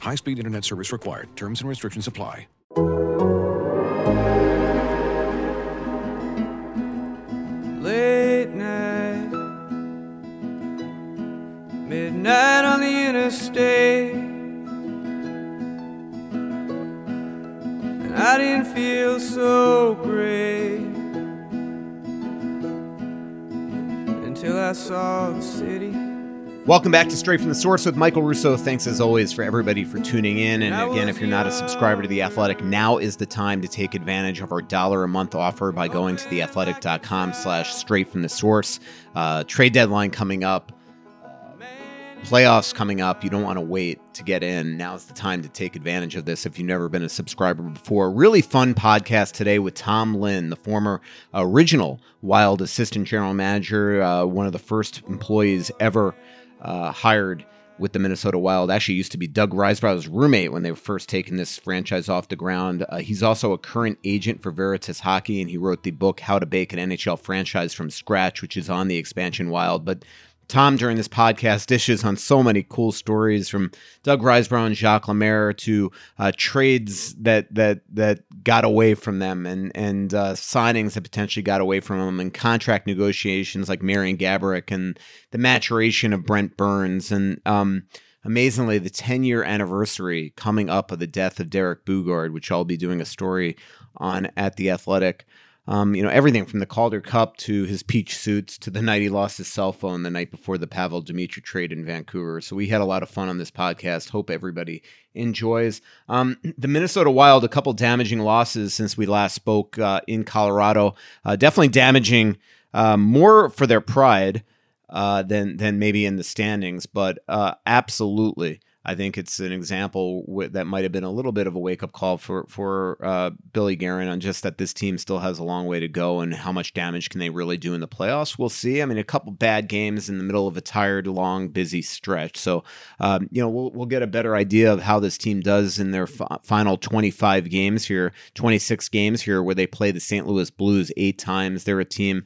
High speed internet service required. Terms and restrictions apply. Late night, midnight on the interstate. And I didn't feel so great until I saw the city. Welcome back to Straight from the Source with Michael Russo. Thanks as always for everybody for tuning in. And again, if you're not a subscriber to The Athletic, now is the time to take advantage of our dollar a month offer by going to theathletic.com slash straight from the source. Uh, trade deadline coming up. Playoffs coming up. You don't want to wait to get in. Now's the time to take advantage of this if you've never been a subscriber before. Really fun podcast today with Tom Lynn, the former original Wild assistant general manager, uh, one of the first employees ever uh, hired with the Minnesota Wild. Actually, used to be Doug Risebrough's roommate when they were first taking this franchise off the ground. Uh, he's also a current agent for Veritas Hockey, and he wrote the book How to Bake an NHL Franchise from Scratch, which is on the Expansion Wild. But Tom, during this podcast, dishes on so many cool stories from Doug Risebrough and Jacques Lemaire to uh, trades that that that got away from them, and and uh, signings that potentially got away from them, and contract negotiations like Marian Gaborik, and the maturation of Brent Burns, and um, amazingly, the 10 year anniversary coming up of the death of Derek Boogaard, which I'll be doing a story on at the Athletic. Um, you know, everything from the Calder Cup to his peach suits to the night he lost his cell phone the night before the Pavel Demitra trade in Vancouver. So we had a lot of fun on this podcast. Hope everybody enjoys. Um, the Minnesota Wild, a couple damaging losses since we last spoke uh, in Colorado. Uh, definitely damaging uh, more for their pride uh, than than maybe in the standings, but uh, absolutely. I think it's an example that might have been a little bit of a wake up call for for uh, Billy Guerin on just that this team still has a long way to go and how much damage can they really do in the playoffs. We'll see. I mean, a couple bad games in the middle of a tired, long, busy stretch. So, um, you know, we'll we'll get a better idea of how this team does in their final 25 games here, 26 games here, where they play the St. Louis Blues eight times. They're a team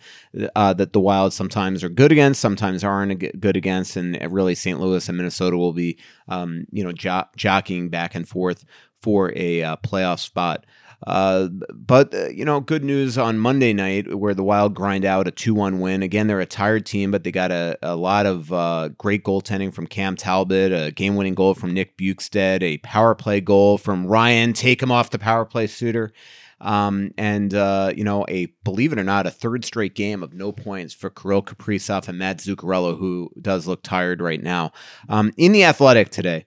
uh, that the Wild sometimes are good against, sometimes aren't good against, and really St. Louis and Minnesota will be. Um, you know, jo- jockeying back and forth for a uh, playoff spot. Uh, but uh, you know, good news on Monday night where the Wild grind out a two-one win. Again, they're a tired team, but they got a, a lot of uh, great goaltending from Cam Talbot, a game-winning goal from Nick Bjugstad, a power play goal from Ryan. Take him off the power play Suter. Um, and uh, you know, a believe it or not, a third straight game of no points for Kirill Kaprizov and Mats Zuccarello, who does look tired right now. Um, in the Athletic today,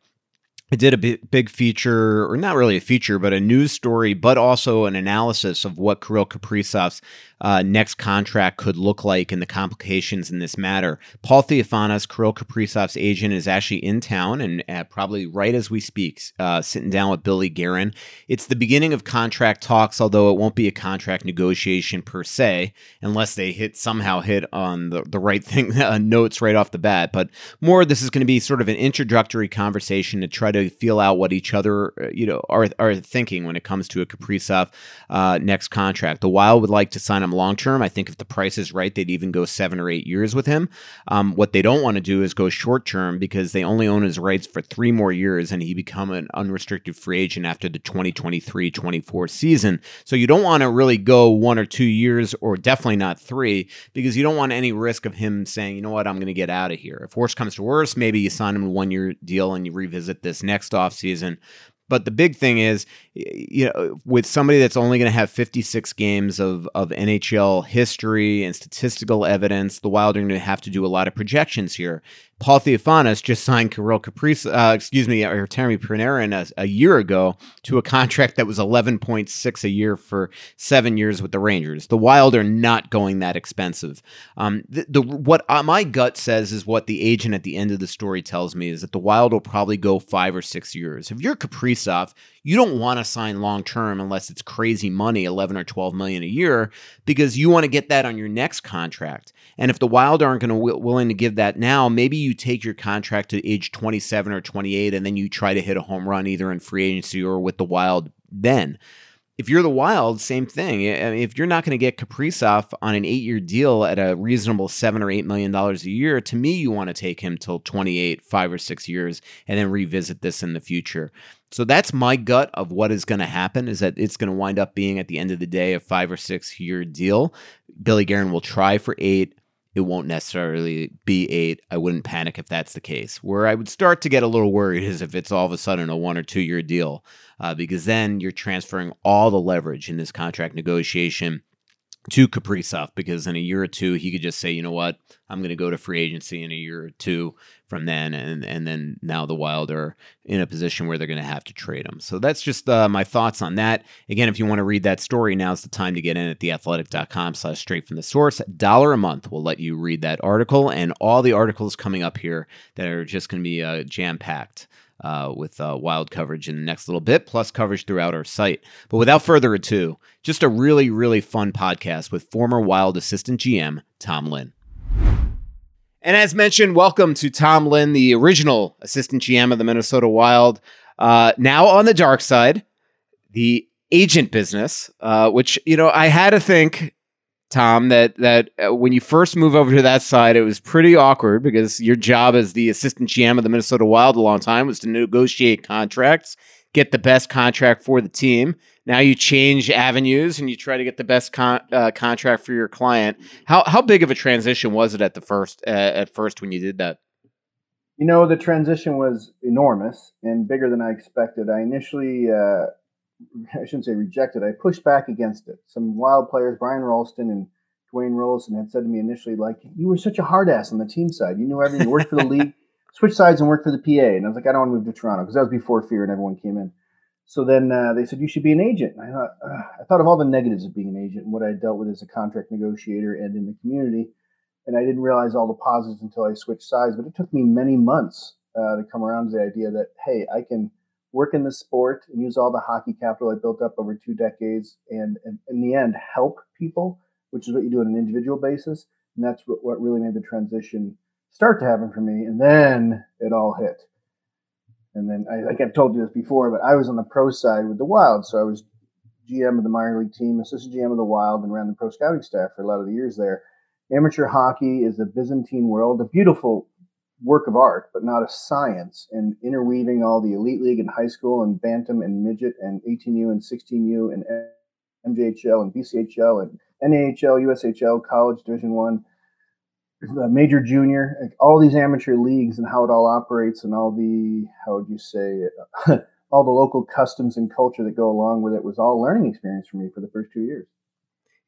I did a big, feature, or not really a feature, but a news story, but also an analysis of what Kirill Kaprizov's uh, next contract could look like and the complications in this matter. Paul Theofanous, Kirill Kaprizov's agent, is actually in town and uh, probably right as we speak, uh, sitting down with Billy Guerin. It's the beginning of contract talks, although it won't be a contract negotiation per se, unless they hit somehow hit on the, the right thing uh, notes right off the bat. But more, this is going to be sort of an introductory conversation to try to feel out what each other, uh, you know, are are thinking when it comes to a Kaprizov uh, next contract. The Wild would like to sign him long term. I think if the price is right, they'd even go seven or eight years with him. Um, what they don't want to do is go short term because they only own his rights for three more years and he become an unrestricted free agent after the 2023-24 season. So you don't want to really go one or two years or definitely not three because you don't want any risk of him saying, you know what, I'm going to get out of here. If worse comes to worse, maybe you sign him a one year deal and you revisit this next off season. But the big thing is, you know, with somebody that's only going to have 56 games of, of NHL history and statistical evidence, the Wild are going to have to do a lot of projections here. Paul Theofanous just signed Kirill Caprice, uh, excuse me, or Artemi Panarin a, a, year ago to a contract that was 11.6 a year for seven years with the Rangers. The Wild are not going that expensive. Um, the, the what uh, my gut says is what the agent at the end of the story tells me is that the Wild will probably go five or six years. If you're Kaprizov, you don't want to sign long term unless it's crazy money, 11 or 12 million a year, because you want to get that on your next contract. And if the Wild aren't going to w- willing to give that now, maybe you take your contract to age 27 or 28 and then you try to hit a home run either in free agency or with the Wild then if you're the Wild, same thing. If you're not going to get Kaprizov on an eight-year deal at a reasonable seven or eight million dollars a year, to me, you want to take him till 28, five or six years, and then revisit this in the future. So that's my gut of what is going to happen. Is that it's going to wind up being at the end of the day a five or six year deal. Billy Guerin will try for eight. It won't necessarily be eight. I wouldn't panic if that's the case. Where I would start to get a little worried is if it's all of a sudden a one or two year deal uh, because then you're transferring all the leverage in this contract negotiation to Kaprizov because in a year or two he could just say, you know what, I'm going to go to free agency in a year or two from then, and and then now the Wild are in a position where they're going to have to trade him. So that's just uh, my thoughts on that. Again, if you want to read that story, now's the time to get in at theathletic.com/slash straight from the source. Dollar a month will let you read that article and all the articles coming up here that are just going to be uh, jam packed uh, with uh, wild coverage in the next little bit, plus coverage throughout our site. But without further ado, just a really, really fun podcast with former Wild assistant GM Tom Lynn. And as mentioned, welcome to Tom Lynn, the original assistant GM of the Minnesota Wild. Uh, now on the dark side, the agent business, uh, which you know I had to think Tom, that that uh, when you first move over to that side, it was pretty awkward because your job as the assistant GM of the Minnesota Wild a long time was to negotiate contracts, get the best contract for the team. Now you change avenues and you try to get the best con- uh, contract for your client. How how big of a transition was it at the first uh, at first when you did that? You know, the transition was enormous and bigger than I expected. I initially uh, I shouldn't say rejected. I pushed back against it. Some wild players, Brian Rolston and Dwayne Roloson, had said to me initially, like, "You were such a hard ass on the team side. You knew everything. You worked for the league, switch sides, and worked for the PA." And I was like, "I don't want to move to Toronto because that was before Fehr and everyone came in." So then uh, they said you should be an agent. And I thought uh, I thought of all the negatives of being an agent and what I dealt with as a contract negotiator and in the community, and I didn't realize all the positives until I switched sides. But it took me many months uh, to come around to the idea that hey, I can work in the sport and use all the hockey capital I built up over two decades and, and in the end help people, which is what you do on an individual basis. And that's what, what really made the transition start to happen for me. And then it all hit. And then I like I've told you this before, but I was on the pro side with the Wild. So I was GM of the minor league team, assistant GM of the Wild, and ran the pro scouting staff for a lot of the years there. Amateur hockey is a Byzantine world, a beautiful work of art, but not a science, and interweaving all the elite league and high school and bantam and midget and 18U and 16U and MJHL and BCHL and NAHL, USHL, college division one, major junior, like all these amateur leagues and how it all operates and all the, how would you say, all the local customs and culture that go along with it was all learning experience for me for the first two years.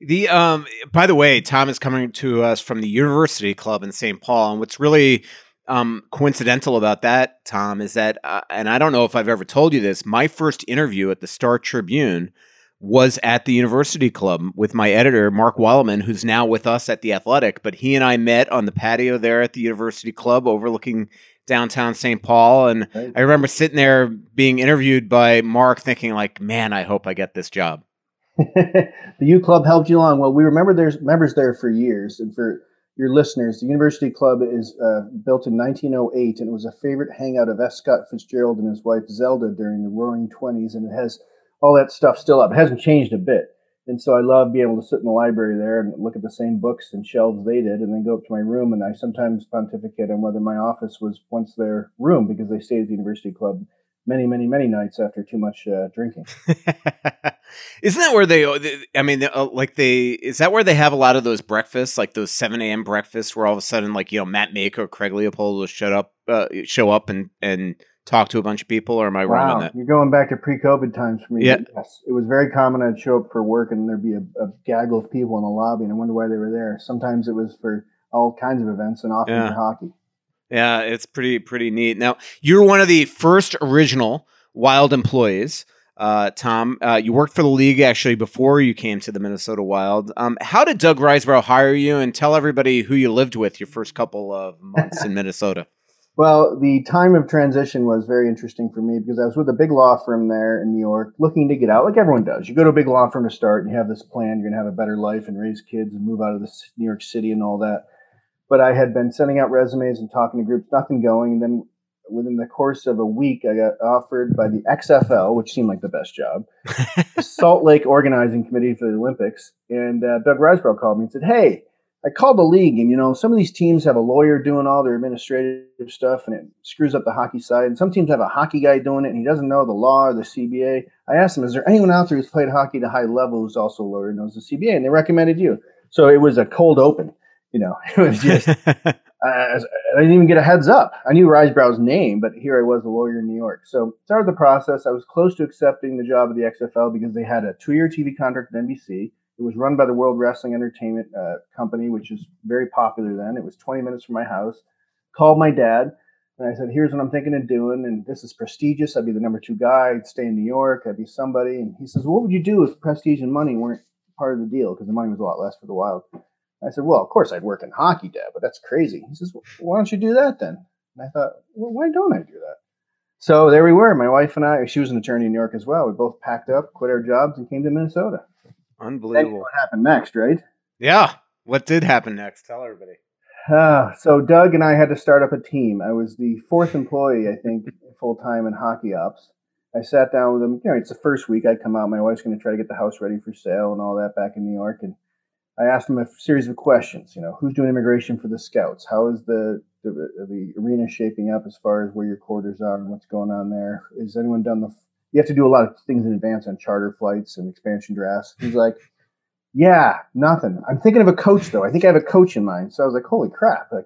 The um by the way, Tom is coming to us from the University Club in St. Paul, and what's really um, coincidental about that, Tom, is that, uh, and I don't know if I've ever told you this, my first interview at the Star Tribune was at the University Club with my editor, Mark Wallman, who's now with us at The Athletic. But he and I met on the patio there at the University Club overlooking downtown St. Paul. And right. I remember sitting there being interviewed by Mark thinking, like, man, I hope I get this job. the U Club helped you along. Well, we remember there's members there for years. And for your listeners, the University Club is uh, built in 1908 and it was a favorite hangout of F. Scott Fitzgerald and his wife Zelda during the roaring 20s. And it has all that stuff still up. It hasn't changed a bit. And so I love being able to sit in the library there and look at the same books and shelves they did, and then go up to my room. And I sometimes pontificate on whether my office was once their room because they stayed at the University Club many, many, many nights after too much uh, drinking. Isn't that where they? I mean, uh, like they is that where they have a lot of those breakfasts, like those seven a.m. breakfasts, where all of a sudden, like you know, Matt Majka, Craig Leopold will show up, uh, show up and and talk to a bunch of people, or am I wow. wrong on that? You're going back to pre-COVID times for me. Yeah. Yes, it was very common. I'd show up for work, and there'd be a, a, gaggle of people in the lobby, and I wonder why they were there. Sometimes it was for all kinds of events, and often yeah. for hockey. Yeah, it's pretty pretty neat. Now, you're one of the first original Wild employees. Uh, Tom, uh, you worked for the league actually before you came to the Minnesota Wild. Um, how did Doug Risebrough hire you? And tell everybody who you lived with your first couple of months in Minnesota. Well, the time of transition was very interesting for me because I was with a big law firm there in New York looking to get out, like everyone does. You go to a big law firm to start and you have this plan, you're going to have a better life and raise kids and move out of this New York City and all that. But I had been sending out resumes and talking to groups, nothing going. And then within the course of a week, I got offered by the XFL, which seemed like the best job, Salt Lake Organizing Committee for the Olympics. And uh, Doug Risebrough called me and said, Hey, I called the league, and you know, some of these teams have a lawyer doing all their administrative stuff, and it screws up the hockey side. And some teams have a hockey guy doing it, and he doesn't know the law or the CBA. I asked him, "Is there anyone out there who's played hockey to high level who's also a lawyer and knows the CBA?" And they recommended you. So it was a cold open. You know, it was just. uh, I didn't even get a heads up. I knew Risebrough's name, but here I was, a lawyer in New York. So started the process. I was close to accepting the job of the XFL because they had a two-year TV contract with NBC it was run by the World Wrestling Entertainment uh, Company, which is very popular then. It was 20 minutes from my house. Called my dad, and I said, "Here's what I'm thinking of doing, and this is prestigious. I'd be the number two guy. I'd stay in New York. I'd be somebody." And he says, "What would you do if prestige and money weren't part of the deal? Because the money was a lot less for the Wild." I said, "Well, of course I'd work in hockey, Dad, but that's crazy." He says, well, "Why don't you do that then?" And I thought, "Well, why don't I do that?" So there we were. My wife and I. She was an attorney in New York as well. We both packed up, quit our jobs, and came to Minnesota. Unbelievable. what happened next, right? Yeah. What did happen next? Tell everybody. Uh, so Doug and I had to start up a team. I was the fourth employee, I think, full time in hockey ops. I sat down with him. You know, it's the first week I'd come out. My wife's going to try to get the house ready for sale and all that back in New York. And I asked him a series of questions. You know, who's doing immigration for the scouts? How is the the, the arena shaping up as far as where your quarters are and what's going on there? Is anyone done the you have to do a lot of things in advance on charter flights and expansion drafts. He's like, yeah, nothing. I'm thinking of a coach though. I think I have a coach in mind. So I was like, holy crap! Like,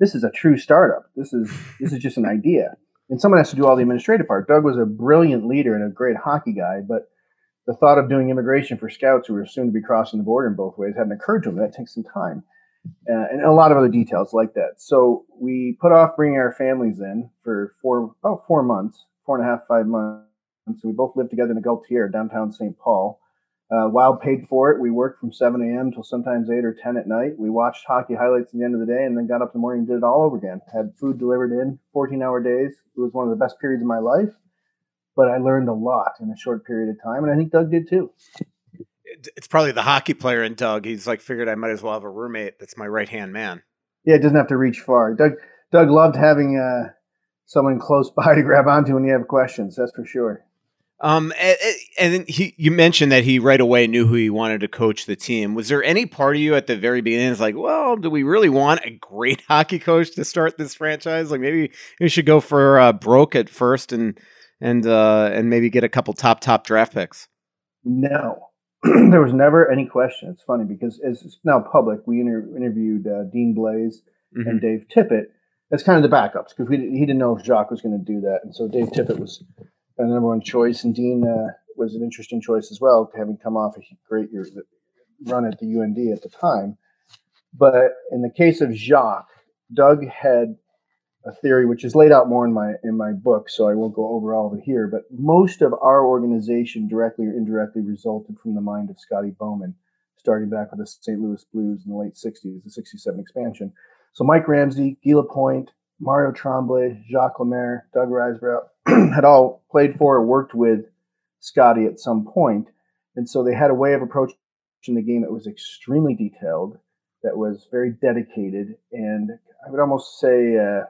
this is a true startup. This is this is just an idea, and someone has to do all the administrative part. Doug was a brilliant leader and a great hockey guy, but the thought of doing immigration for scouts who were soon to be crossing the border in both ways hadn't occurred to him. That takes some time. Uh, and a lot of other details like that. So we put off bringing our families in for four, about four months, four and a half, five months so we both lived together in a Galtier, downtown St. Paul. Uh, Wild paid for it. We worked from 7 a.m. till sometimes 8 or 10 at night. We watched hockey highlights at the end of the day and then got up in the morning and did it all over again. Had food delivered in 14 hour days. It was one of the best periods of my life, but I learned a lot in a short period of time. And I think Doug did too. It's probably the hockey player in Doug. He's like, figured I might as well have a roommate that's my right hand man. Yeah, it doesn't have to reach far. Doug, Doug loved having uh, someone close by to grab onto when you have questions. That's for sure. Um, and, and he, you mentioned that he right away knew who he wanted to coach the team. Was there any part of you at the very beginning is like, well, do we really want a great hockey coach to start this franchise? Like maybe we should go for uh, broke at first and and uh, and maybe get a couple top top draft picks. No, there was never any question. It's funny because it's now public. We inter- interviewed uh, Dean Blais mm-hmm. and Dave Tippett as kind of the backups because we he didn't know if Jacques was going to do that, and so Dave Tippett was the number one choice, and Dean uh, was an interesting choice as well, having come off a great year, run at the UND at the time. But in the case of Jacques, Doug had a theory which is laid out more in my in my book, so I won't go over all of it here. But most of our organization, directly or indirectly, resulted from the mind of Scotty Bowman, starting back with the St. Louis Blues in the late '60s, the '67 expansion. So Mike Ramsey, Guy Lapointe, Mario Tremblay, Jacques Lemaire, Doug Risebrough had all played for or worked with Scotty at some point, and so they had a way of approaching the game that was extremely detailed, that was very dedicated, and I would almost say. Uh,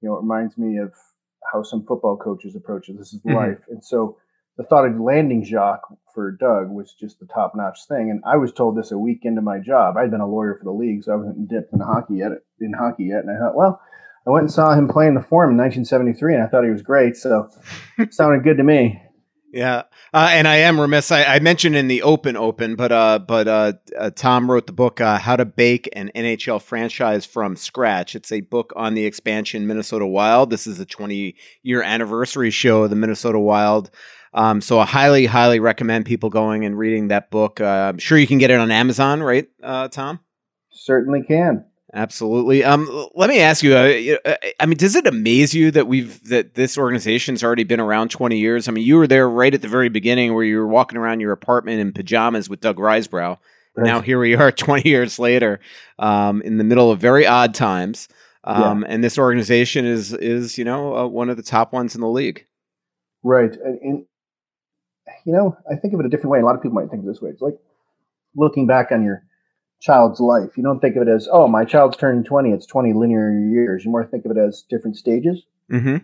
you know, it reminds me of how some football coaches approach it. This is mm-hmm. life. And so the thought of landing Jacques for Doug was just the top notch thing. And I was told this a week into my job. I'd been a lawyer for the league, so I wasn't dipped in hockey yet. In hockey yet, and I thought, well, I went and saw him play in the Forum in 1973, and I thought he was great. So sounded good to me. Yeah, uh, and I am remiss. I, I, mentioned in the open open, but uh, but uh, uh Tom wrote the book uh, "How to Bake an NHL Franchise from Scratch." It's a book on the expansion Minnesota Wild. This is the 20 year anniversary show of the Minnesota Wild. Um, so I highly, highly recommend people going and reading that book. Uh, I'm sure you can get it on Amazon, right, Tom? Certainly can. Absolutely. Um, let me ask you. Uh, uh, I mean, does it amaze you that we've that this organization's already been around twenty years? I mean, you were there right at the very beginning, where you were walking around your apartment in pajamas with Doug Risebrough. Right. Now here we are, twenty years later, um, in the middle of very odd times, um, yeah. and this organization is is you know uh, one of the top ones in the league. Right, and, and you know, I think of it a different way. A lot of people might think this way. It's like looking back on your child's life. You don't think of it as, oh, my child's turning 20, it's 20 linear years. You more think of it as different stages. Mm-hmm.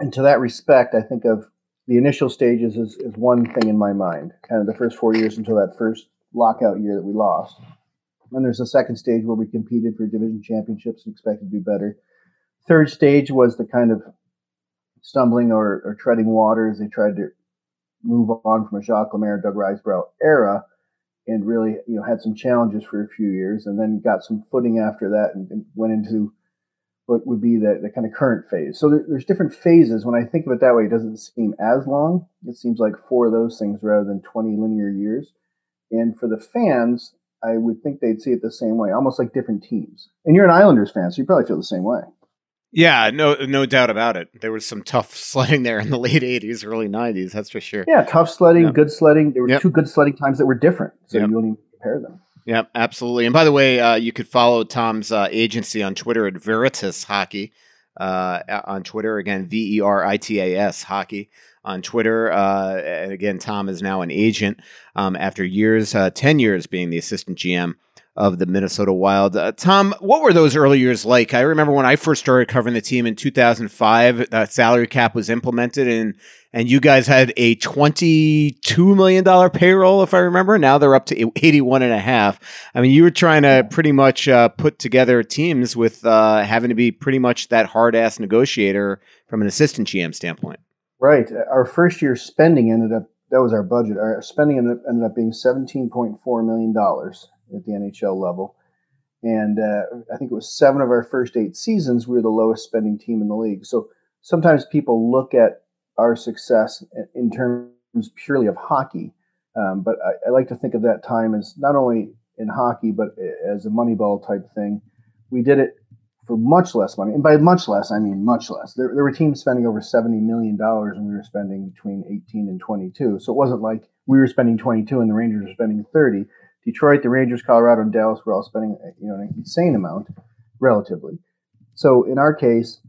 And to that respect, I think of the initial stages as, as one thing in my mind, kind of the first four years until that first lockout year that we lost. And there's a second stage where we competed for division championships and expected to do better. Third stage was the kind of stumbling or, or treading water as they tried to move on from a Jacques Lemaire, Doug Risebrough era and really you know had some challenges for a few years and then got some footing after that and, and went into what would be the, the kind of current phase. So there, there's different phases. When i think of it that way it doesn't seem as long. It seems like four of those things rather than 20 linear years. And for the fans i would think they'd see it the same way almost like different teams. And you're an islanders fan so you probably feel the same way yeah, no, no doubt about it. There was some tough sledding there in the late '80s, early '90s. That's for sure. Yeah, tough sledding, good sledding. There were yep. two good sledding times that were different, so yep. you don't even compare them. Yep, absolutely. And by the way, uh, you could follow Tom's uh, agency on Twitter at Veritas Hockey. Uh, on Twitter again, V E R I T A S Hockey on Twitter. Uh, and again, Tom is now an agent um, after years, uh, ten years being the assistant GM of the Minnesota Wild. Uh, Tom, what were those early years like? I remember when I first started covering the team in 2005, the salary cap was implemented and and you guys had a $22 million payroll, if I remember. Now they're up to 81 and a half. I mean, you were trying to pretty much uh, put together teams with uh, having to be pretty much that hard ass negotiator from an assistant GM standpoint. Right. Our first year spending ended up, that was our budget. Our spending ended up, ended up being $17.4 million at the NHL level. And uh, I think it was seven of our first eight seasons, we were the lowest spending team in the league. So sometimes people look at our success in terms purely of hockey. Um, but I, I, like to think of that time as not only in hockey, but as a Moneyball type thing. We did it for much less money. And by much less, I mean much less. There, there were teams spending over $70 million and we were spending between 18 and 22. So it wasn't like we were spending 22 and the Rangers were spending 30. Detroit, the Rangers, Colorado, and Dallas were all spending you know an insane amount, relatively. So in our case,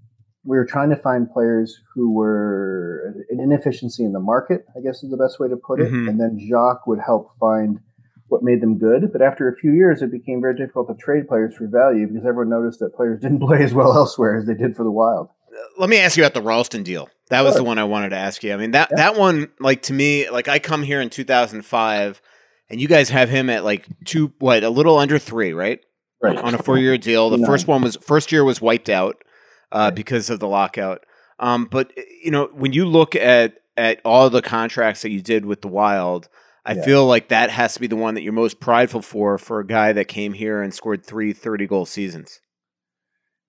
we were trying to find players who were an inefficiency in the market, I guess is the best way to put it. Mm-hmm. And then Jacques would help find what made them good. But after a few years, it became very difficult to trade players for value because everyone noticed that players didn't play as well elsewhere as they did for the Wild. Let me ask you about the Rolston deal. That was sure. the one I wanted to ask you. I mean that yeah. that one, like to me, like I come here in 2005 and you guys have him at like two, what, a little under three, right? Right. On a four-year deal. The first one was first year was wiped out uh, because of the lockout. Um, but you know, when you look at at all the contracts that you did with the Wild, I yeah. feel like that has to be the one that you're most prideful for for a guy that came here and scored three 30 goal seasons.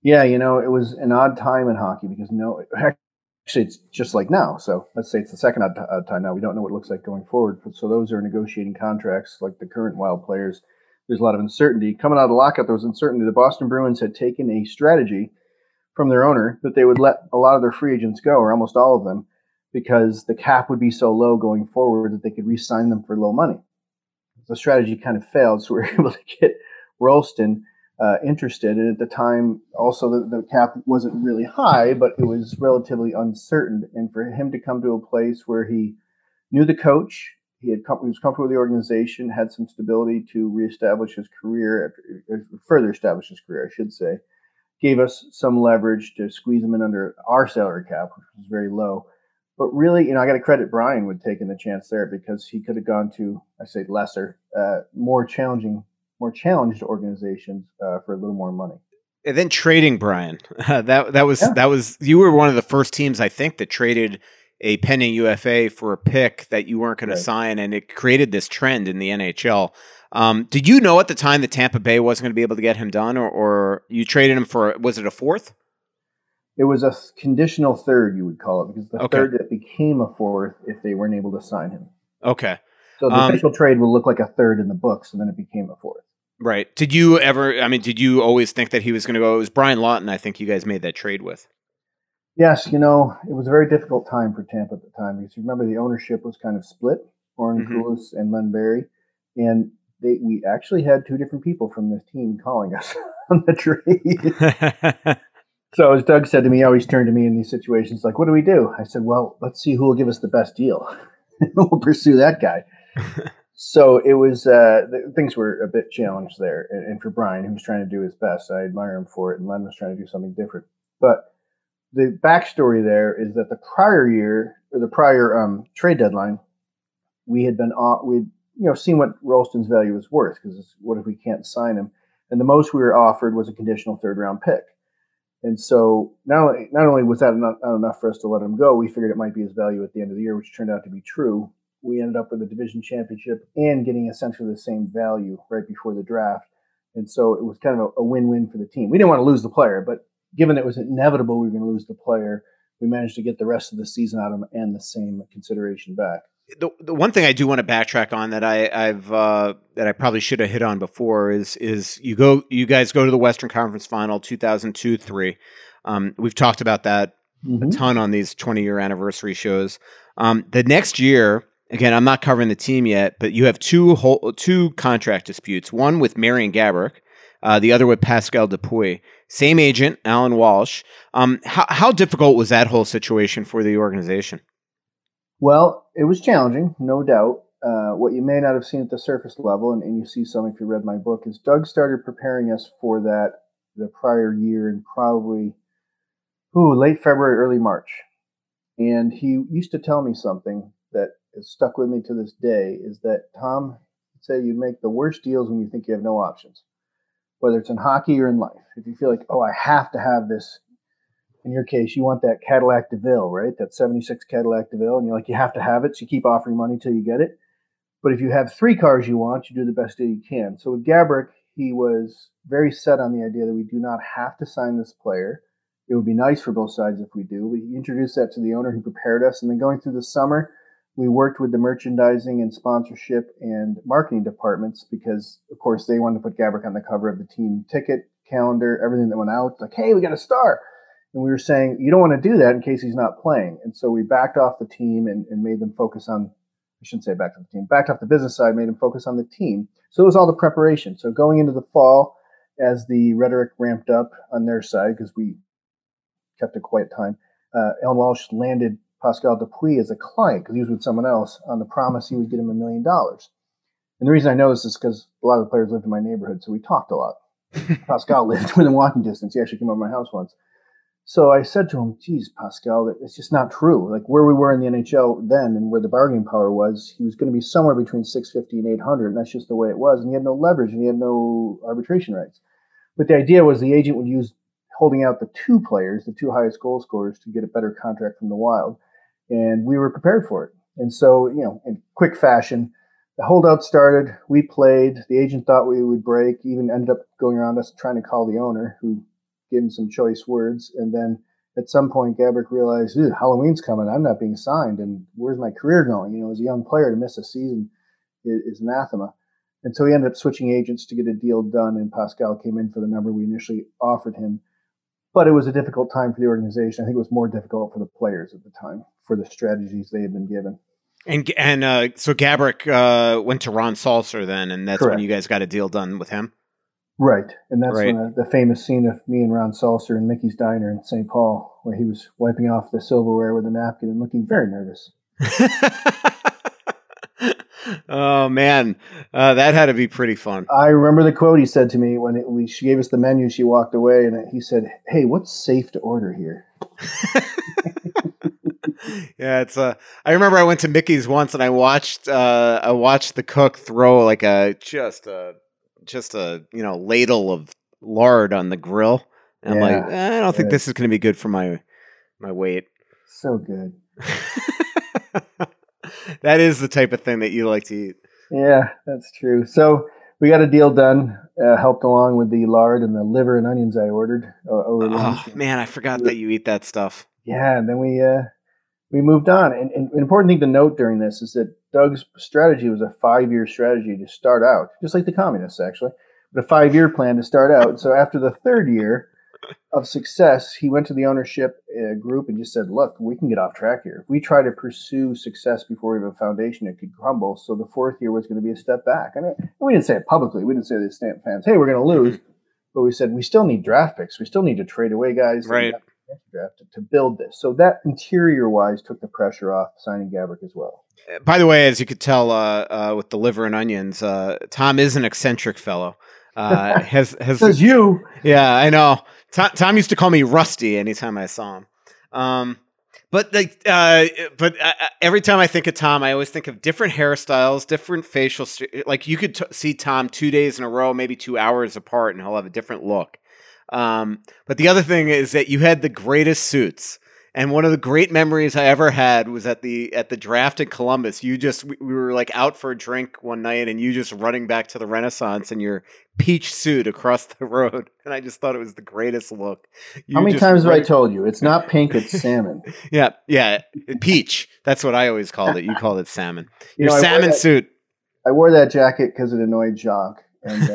Yeah, you know, it was an odd time in hockey because no, actually it's just like now. So let's say it's the second odd time now. We don't know what it looks like going forward. So those are negotiating contracts like the current Wild players. there's a lot of uncertainty. Coming out of the lockout, there was uncertainty. The Boston Bruins had taken a strategy from their owner that they would let a lot of their free agents go, or almost all of them, because the cap would be so low going forward that they could re-sign them for low money. The strategy kind of failed, so we were able to get Rolston uh, interested. And at the time, also the, the, cap wasn't really high, but it was relatively uncertain. And for him to come to a place where he knew the coach, he had he was comfortable with the organization, had some stability to reestablish his career, further establish his career, I should say, gave us some leverage to squeeze him in under our salary cap, which was very low. But really, you know, I got to credit Brian with taking the chance there because he could have gone to, I say, lesser, uh, more challenging more challenged organizations uh, for a little more money. And then trading Brian, uh, that that was yeah. that was you were one of the first teams I think that traded a pending UFA for a pick that you weren't going right. to sign, and it created this trend in the NHL. Um, did you know at the time that Tampa Bay wasn't going to be able to get him done, or, or you traded him for was it a fourth? It was a conditional third, you would call it, because the okay. third that became a fourth if they weren't able to sign him. Okay. So the um, official trade will look like a third in the books, and then it became a fourth. Right. Did you ever? I mean, did you always think that he was going to go? It was Brian Lawton. I think you guys made that trade with. Yes, you know, it was a very difficult time for Tampa at the time because you remember the ownership was kind of split, Oren mm-hmm. Koules and Len Barrie, and they we actually had two different people from this team calling us on the trade. so as Doug said to me, he always turned to me in these situations like, "What do we do?" I said, "Well, let's see who will give us the best deal. we'll pursue that guy." So it was uh, things were a bit challenged there, and, and, for Brian, who was trying to do his best, I admire him for it, and Len was trying to do something different. But the backstory there is that the prior year or the prior um, trade deadline, we had been uh, we'd you know seen what Rolston's value was worth because what if we can't sign him? And the most we were offered was a conditional third round pick. And so not only, not only was that not, not enough for us to let him go, we figured it might be his value at the end of the year, which turned out to be true we ended up with a division championship and getting essentially the same value right before the draft. And so it was kind of a, a win-win for the team. We didn't want to lose the player, but given it was inevitable we were going to lose the player, we managed to get the rest of the season out of him and the same consideration back. The, the one thing I do want to backtrack on that I, I've uh, that I probably should have hit on before is is you go you guys go to the Western Conference Final 2002 three. Um, we've talked about that mm-hmm. a ton on these 20 year anniversary shows. Um, the next year, again, I'm not covering the team yet, but you have two whole, two contract disputes. One with Marian Gaborik, uh, the other with Pascal Dupuis. Same agent, Allan Walsh. Um, how, how difficult was that whole situation for the organization? Well, it was challenging, no doubt. Uh, what you may not have seen at the surface level, and, and you see some if you read my book, is Doug started preparing us for that the prior year and probably ooh, late February, early March. And he used to tell me something that has stuck with me to this day is that Tom said you make the worst deals when you think you have no options, whether it's in hockey or in life. If you feel like, oh, I have to have this. In your case, you want that Cadillac DeVille, right? That 76 Cadillac DeVille, and you're like, you have to have it, so you keep offering money till you get it. But if you have three cars you want, you do the best deal you can. So with Gaborik, he was very set on the idea that we do not have to sign this player. It would be nice for both sides if we do. He introduced that to the owner who prepared us. And then going through the summer, we worked with the merchandising and sponsorship and marketing departments because, of course, they wanted to put Gaborik on the cover of the team ticket, calendar, everything that went out. Like, hey, we got a star. And we were saying, you don't want to do that in case he's not playing. And so we backed off the team and, and made them focus on, I shouldn't say backed off the team, backed off the business side, made them focus on the team. So it was all the preparation. So going into the fall, as the rhetoric ramped up on their side, because we kept a quiet time, uh, Allan Walsh landed Pascal Dupuis as a client because he was with someone else on the promise he would get him a million dollars. And the reason I know this is because a lot of the players lived in my neighborhood, so we talked a lot. Pascal lived within walking distance. He actually came over to my house once. So I said to him, geez, Pascal, it's just not true. Like where we were in the NHL then and where the bargaining power was, he was going to be somewhere between 650 and 800. And that's just the way it was. And he had no leverage and he had no arbitration rights. But the idea was the agent would use holding out the two players, the two highest goal scorers, to get a better contract from the Wild and we were prepared for it. And so, you know, in quick fashion, the holdout started. We played. The agent thought we would break. Even ended up going around us trying to call the owner, who gave him some choice words. And then at some point, Gaborik realized, Halloween's coming. I'm not being signed, and where's my career going? You know, as a young player to miss a season is, is anathema. And so he ended up switching agents to get a deal done, and Pascal came in for the number we initially offered him. But it was a difficult time for the organization. I think it was more difficult for the players at the time for the strategies they had been given. And and uh, so Gaborik uh, went to Ron Salcer then, and that's Correct. when you guys got a deal done with him. Right, and that's Right. when, uh, the famous scene of me and Ron Salcer in Mickey's Diner in St. Paul, where he was wiping off the silverware with a napkin and looking very nervous. oh man, uh, that had to be pretty fun. I remember the quote he said to me when it, we, she gave us the menu. She walked away, and he said, "Hey, what's safe to order here?" yeah, it's uh I remember I went to Mickey's once and I watched uh I watched the cook throw like a just a just a you know ladle of lard on the grill. And I'm like, "Eh, I don't think this is going to be good for my my weight. So good. that is the type of thing that you like to eat. Yeah, that's true. So we got a deal done, uh, helped along with the lard and the liver and onions I ordered uh, over Oh man, I forgot that you eat that stuff. Yeah, and then we uh, we moved on. And, and an important thing to note during this is that Doug's strategy was a five year strategy to start out, just like the communists actually, but a five year plan to start out. So after the third year of success, he went to the ownership uh, group and just said, "Look, we can get off track here. If we try to pursue success before we have a foundation, it could crumble." So the fourth year was going to be a step back. I mean, we didn't say it publicly. We didn't say to the Stamp fans, "Hey, we're going to lose." But we said we still need draft picks. We still need to trade away guys. Right. draft to, build this. So that interior wise took the pressure off signing Gaborik as well. By the way, as you could tell uh, uh, with the liver and onions, uh, Tom is an eccentric fellow. Uh, has has Says you. Yeah, I know. Tom, Tom used to call me Rusty anytime I saw him. Um, but like, uh, but uh, uh, every time I think of Tom, I always think of different hairstyles, different facial. St- like you could t- see Tom two days in a row, maybe two hours apart, and he'll have a different look. Um, but the other thing is that you had the greatest suits. And one of the great memories I ever had was at the at the draft in Columbus. You just we, we were like out for a drink one night, and you just running back to the Renaissance in your peach suit across the road, and I just thought it was the greatest look. You How many times have I told you? It's not pink, it's salmon. Yeah, yeah, peach. That's what I always called it. You called it salmon. You Your know, I salmon that- suit. I wore that jacket because it annoyed Jacques. And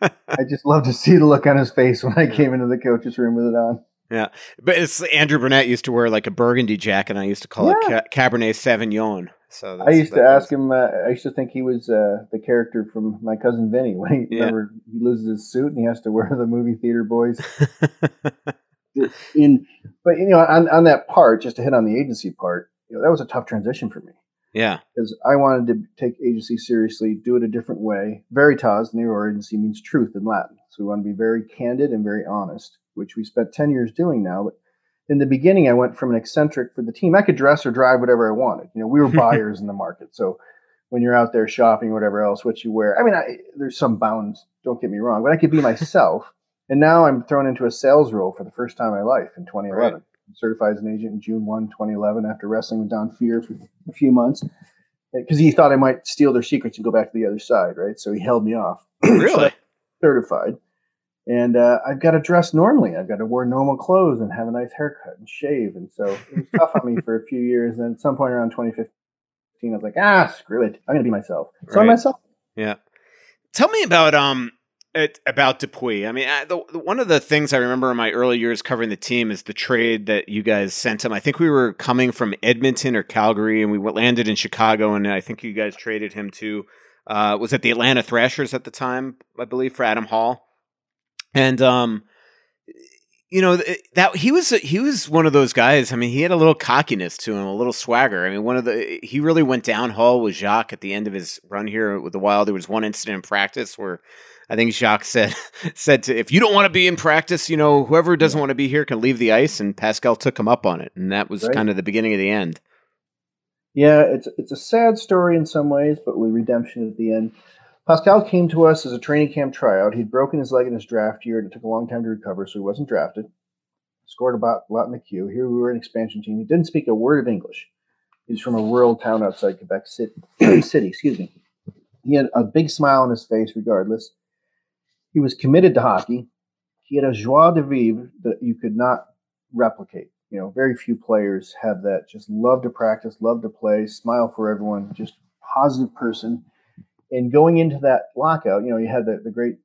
uh, I just love to see the look on his face when I came into the coach's room with it on. Yeah, but it's Andrew Brunette used to wear like a burgundy jacket. and I used to call it Ca- Cabernet Sauvignon. So I used to ask him. Uh, I used to think he was uh, the character from my cousin Vinny when he Yeah. he loses his suit and he has to wear the movie theater boys. In but you know on, on that part, just to hit on the agency part, you know that was a tough transition for me Yeah, because I wanted to take agency seriously, do it a different way. Veritas, the Nero agency, means truth in Latin, so we want to be very candid and very honest, which we spent ten years doing now. But in the beginning, I went from an eccentric for the team. I could dress or drive whatever I wanted. You know, we were buyers in the market, so when you're out there shopping or whatever else, what you wear. I mean, I, there's some bounds. Don't get me wrong, but I could be myself. and now I'm thrown into a sales role for the first time in my life in 2011. I'm certified as an agent in June 1, 2011, after wrestling with Don Fehr for a few months because he thought I might steal their secrets and go back to the other side, right? So he held me off. really. certified. And uh, I've got to dress normally. I've got to wear normal clothes and have a nice haircut and shave. And so it was tough on me for a few years. And at some point around 2015, I was like, ah, screw it. I'm going to be myself. So I'm myself. Yeah. Tell me about um it, about Dupuis. I mean, I, the, the- one of the things I remember in my early years covering the team is the trade that you guys sent him. I think we were coming from Edmonton or Calgary, and we landed in Chicago, and I think you guys traded him to uh, was it the Atlanta Thrashers at the time, I believe, for Adam Hall, and um. You know that he was he was one of those guys. I mean, he had a little cockiness to him, a little swagger. I mean, one of the he really went downhill with Jacques at the end of his run here with the Wild. There was one incident in practice where I think Jacques said said to if you don't want to be in practice, you know, whoever doesn't want to be here can leave the ice. And Pascal took him up on it, and that was Right. kind of the beginning of the end. Yeah, it's it's a sad story in some ways, but with redemption at the end. Pascal came to us as a training camp tryout. He'd broken his leg in his draft year, and it took a long time to recover, so he wasn't drafted. Scored a lot in the queue. Here we were an expansion team. He didn't speak a word of English. He's from a rural town outside Quebec City. City, excuse me. He had a big smile on his face, regardless. He was committed to hockey. He had a joie de vivre that you could not replicate. You know, very few players have that. Just love to practice, love to play, smile for everyone, just positive person. And going into that lockout, you know, you had the, the great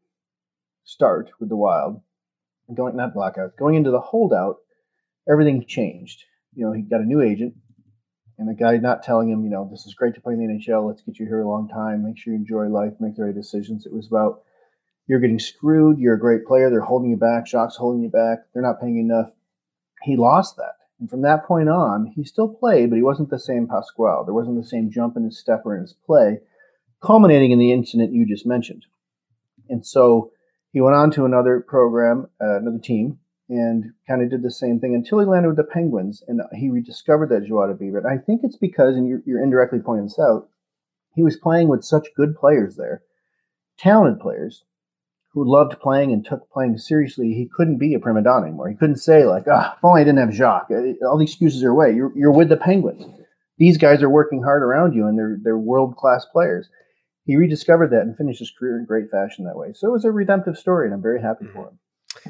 start with the Wild, going not lockout, going into the holdout, everything changed. You know, he got a new agent, and the guy not telling him, you know, this is great to play in the NHL. Let's get you here a long time. Make sure you enjoy life. Make the right decisions. It was about you're getting screwed. You're a great player. They're holding you back. Shock's holding you back. They're not paying enough. He lost that. And from that point on, he still played, but he wasn't the same Pasquale. There wasn't the same jump in his step or in his play, culminating in the incident you just mentioned. And so he went on to another program, uh, another team, and kind of did the same thing until he landed with the Penguins and he rediscovered that joie de vivre. And I think it's because, and you're, you're indirectly pointing this out, he was playing with such good players there, talented players who loved playing and took playing seriously. He couldn't be a prima donna anymore. He couldn't say like, "Ah, if only I didn't have Jacques." Uh, all the excuses are away. You're you're with the Penguins. These guys are working hard around you, and they're they're world class players. He rediscovered that and finished his career in great fashion that way. So it was a redemptive story, and I'm very happy for him.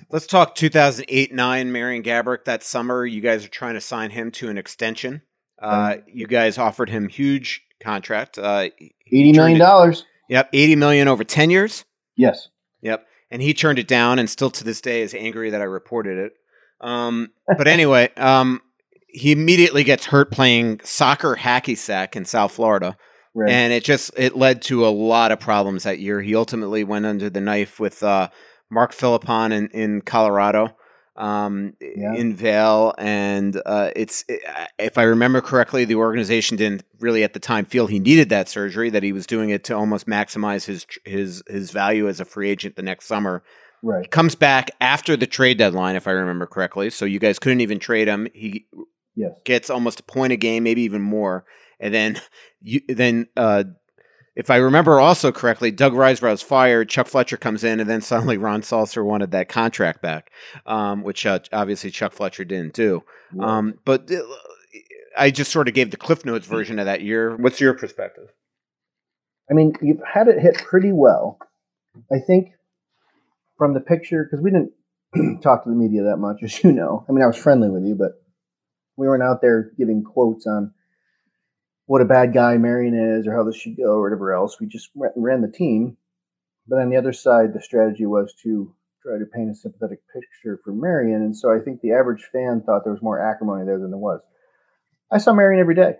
Let's talk 2008 9, Marian Gaborik. That summer, you guys are trying to sign him to an extension. Uh, you guys offered him huge contract, uh, eighty million dollars. Yep, eighty million over ten years. Yes. Yep, and he turned it down, and still to this day is angry that I reported it. Um, but anyway, um, he immediately gets hurt playing soccer hacky sack in South Florida. Right. And it just it led to a lot of problems that year. He ultimately went under the knife with uh, Marc Philippon in, in Colorado, um, yeah. in Vail, and uh, it's if I remember correctly, the organization didn't really at the time feel he needed that surgery. That he was doing it to almost maximize his his his value as a free agent the next summer. Right. He comes back after the trade deadline, if I remember correctly. So you guys couldn't even trade him. He yes. gets almost a point a game, maybe even more, and then you then. Uh, if I remember also correctly, Doug Risebrough's fired. Chuck Fletcher comes in, and then suddenly Ron Salcer wanted that contract back, um, which uh, obviously Chuck Fletcher didn't do. Um, but I just sort of gave the Cliff Notes version of that year. What's your perspective? I mean, you've had it hit pretty well. I think from the picture, because we didn't talk to the media that much, as you know. I mean, I was friendly with you, but we weren't out there giving quotes on what a bad guy Marian is or how this should go or whatever else. We just ran the team. But on the other side, the strategy was to try to paint a sympathetic picture for Marian. And so I think the average fan thought there was more acrimony there than there was. I saw Marian every day.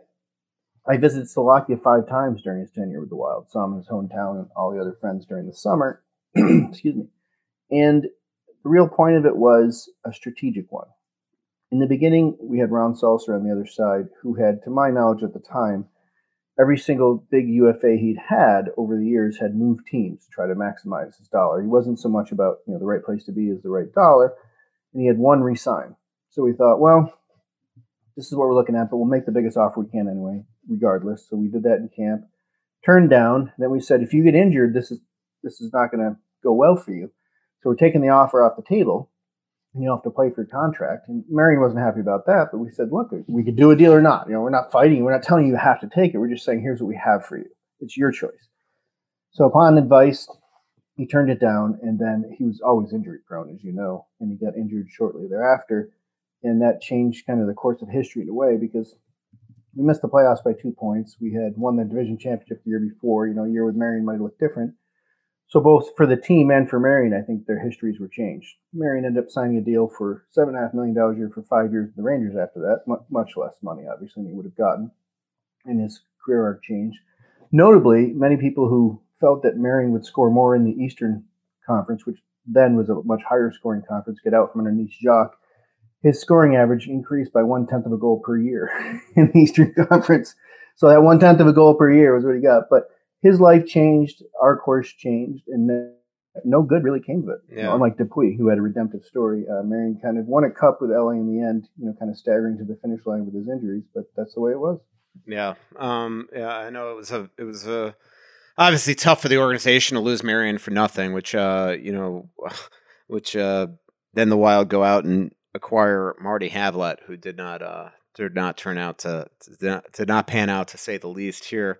I visited Slovakia five times during his tenure with the Wild, saw him in his hometown and all the other friends during the summer. Excuse me. And the real point of it was a strategic one. In the beginning, we had Ron Salcer on the other side, who had, to my knowledge at the time, every single big UFA he'd had over the years had moved teams to try to maximize his dollar. He wasn't so much about, you know, the right place to be is the right dollar, and he had one resign. So we thought, well, this is what we're looking at, but we'll make the biggest offer we can anyway, regardless. So we did that in camp. Turned down. Then we said, if you get injured, this is this is not going to go well for you. So we're taking the offer off the table and you have to play for your contract. And Marian wasn't happy about that, but we said, look, we could do a deal or not. You know, we're not fighting. We're not telling you you have to take it. We're just saying, here's what we have for you. It's your choice. So upon advice, he turned it down, and then he was always injury prone, as you know, and he got injured shortly thereafter. And that changed kind of the course of history in a way because we missed the playoffs by two points. We had won the division championship the year before. You know, year with Marian might look different. So both for the team and for Marian, I think their histories were changed. Marian ended up signing a deal for seven and a half million dollars a year for five years with the Rangers after that, much less money obviously than he would have gotten, and his career arc changed. Notably, many people who felt that Marian would score more in the Eastern Conference, which then was a much higher scoring conference, get out from underneath Jacques. His scoring average increased by one tenth of a goal per year in the Eastern Conference. So that one tenth of a goal per year was what he got, but his life changed, our course changed, and no good really came of it. Yeah. You know, unlike Dupuis, who had a redemptive story, uh, Marian kind of won a cup with LA in the end, you know, kind of staggering to the finish line with his injuries, but that's the way it was. Yeah, um, yeah, I know it was a, it was a, obviously tough for the organization to lose Marian for nothing, which, uh, you know, which uh, then the Wild go out and acquire Marty Havlat, who did not, uh, did not turn out to, to, to not pan out to say the least here.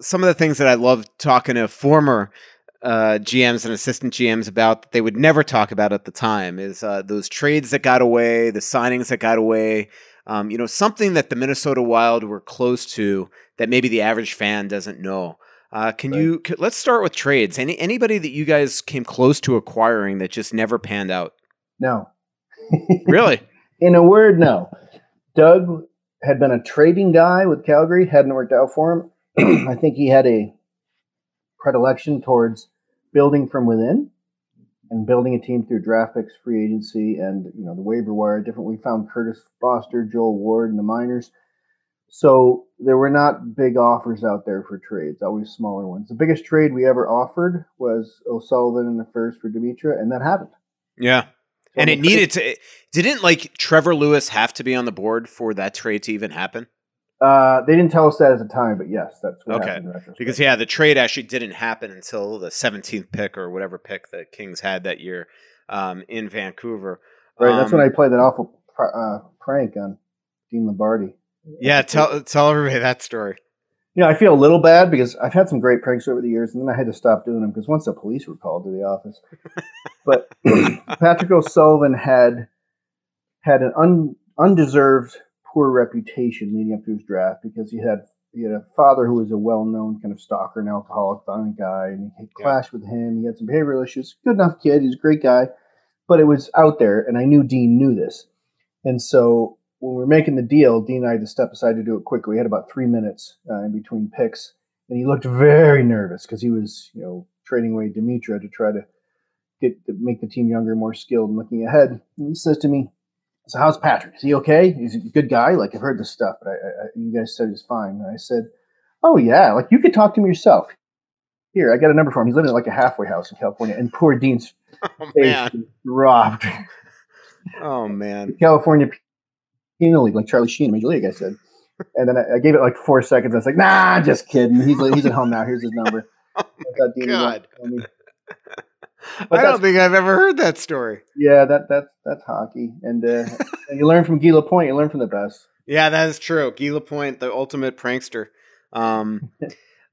Some of the things that I love talking to former uh, GMs and assistant GMs about that they would never talk about at the time is uh, those trades that got away, the signings that got away. Um, you know, something that the Minnesota Wild were close to that maybe the average fan doesn't know. Uh, can right. you let's start with trades? Any anybody that you guys came close to acquiring that just never panned out? No. really? In a word, no. Doug had been a trading guy with Calgary, hadn't worked out for him. I think he had a predilection towards building from within and building a team through draft picks, free agency, and you know the waiver wire. Different. We found Kurtis Foster, Joel Ward, and the minors. So there were not big offers out there for trades, always smaller ones. The biggest trade we ever offered was O'Sullivan in the first for Demitra, and that happened. Yeah. So and it needed to didn't like Trevor Lewis have to be on the board for that trade to even happen? Uh, they didn't tell us that at the time, but yes, that's what okay. Because yeah, the trade actually didn't happen until the 17th pick or whatever pick the Kings had that year um, in Vancouver. Right, um, that's when I played that awful pr- uh, prank on Dean Lombardi. Yeah, tell tell everybody that story. You know, I feel a little bad because I've had some great pranks over the years, and then I had to stop doing them because once the police were called to the office. but Patrick O'Sullivan had had an un, undeserved poor reputation leading up to his draft because he had he had a father who was a well-known kind of stalker and alcoholic, violent guy, and he clashed yeah. with him. He had some behavioral issues. Good enough kid. He's a great guy, but it was out there, and I knew Dean knew this, and so when we were making the deal, Dean and I had to step aside to do it quickly. We had about three minutes uh, in between picks, and he looked very nervous because he was, you know, trading away Demitra to try to get to make the team younger, more skilled, and looking ahead. And he says to me, so how's Patrick? Is he okay? He's a good guy. Like I've heard this stuff, but I, I, you guys said he's fine. And I said, oh yeah, like you could talk to him yourself. Here, I got a number for him. He's living in like a halfway house in California, and poor Dean's oh, face dropped. Oh man, California Penal League, like Charlie Sheen, Major League. I said, and then I, I, gave it like four seconds. I was like, nah, just kidding. He's he's at home now. Here's his number. oh, God. I don't think I've ever heard that story. Yeah, that that's that's hockey, and uh, you learn from Guy Lapointe. You learn from the best. Yeah, that is true. Guy Lapointe, the ultimate prankster. Um,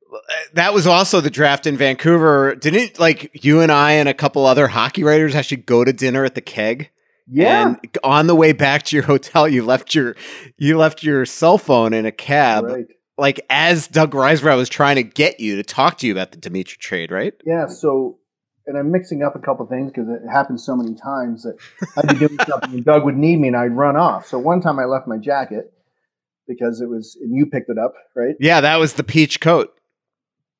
that was also the draft in Vancouver. Didn't like you and I and a couple other hockey writers actually go to dinner at the keg? Yeah. And on the way back to your hotel, you left your you left your cell phone in a cab. Right. Like as Doug Risebrough was trying to get you to talk to you about the Demitra trade, right? Yeah. So and I'm mixing up a couple things because it happens so many times that I'd be doing something and Doug would need me and I'd run off. So one time I left my jacket because it was, and you picked it up, right? Yeah, that was the peach coat.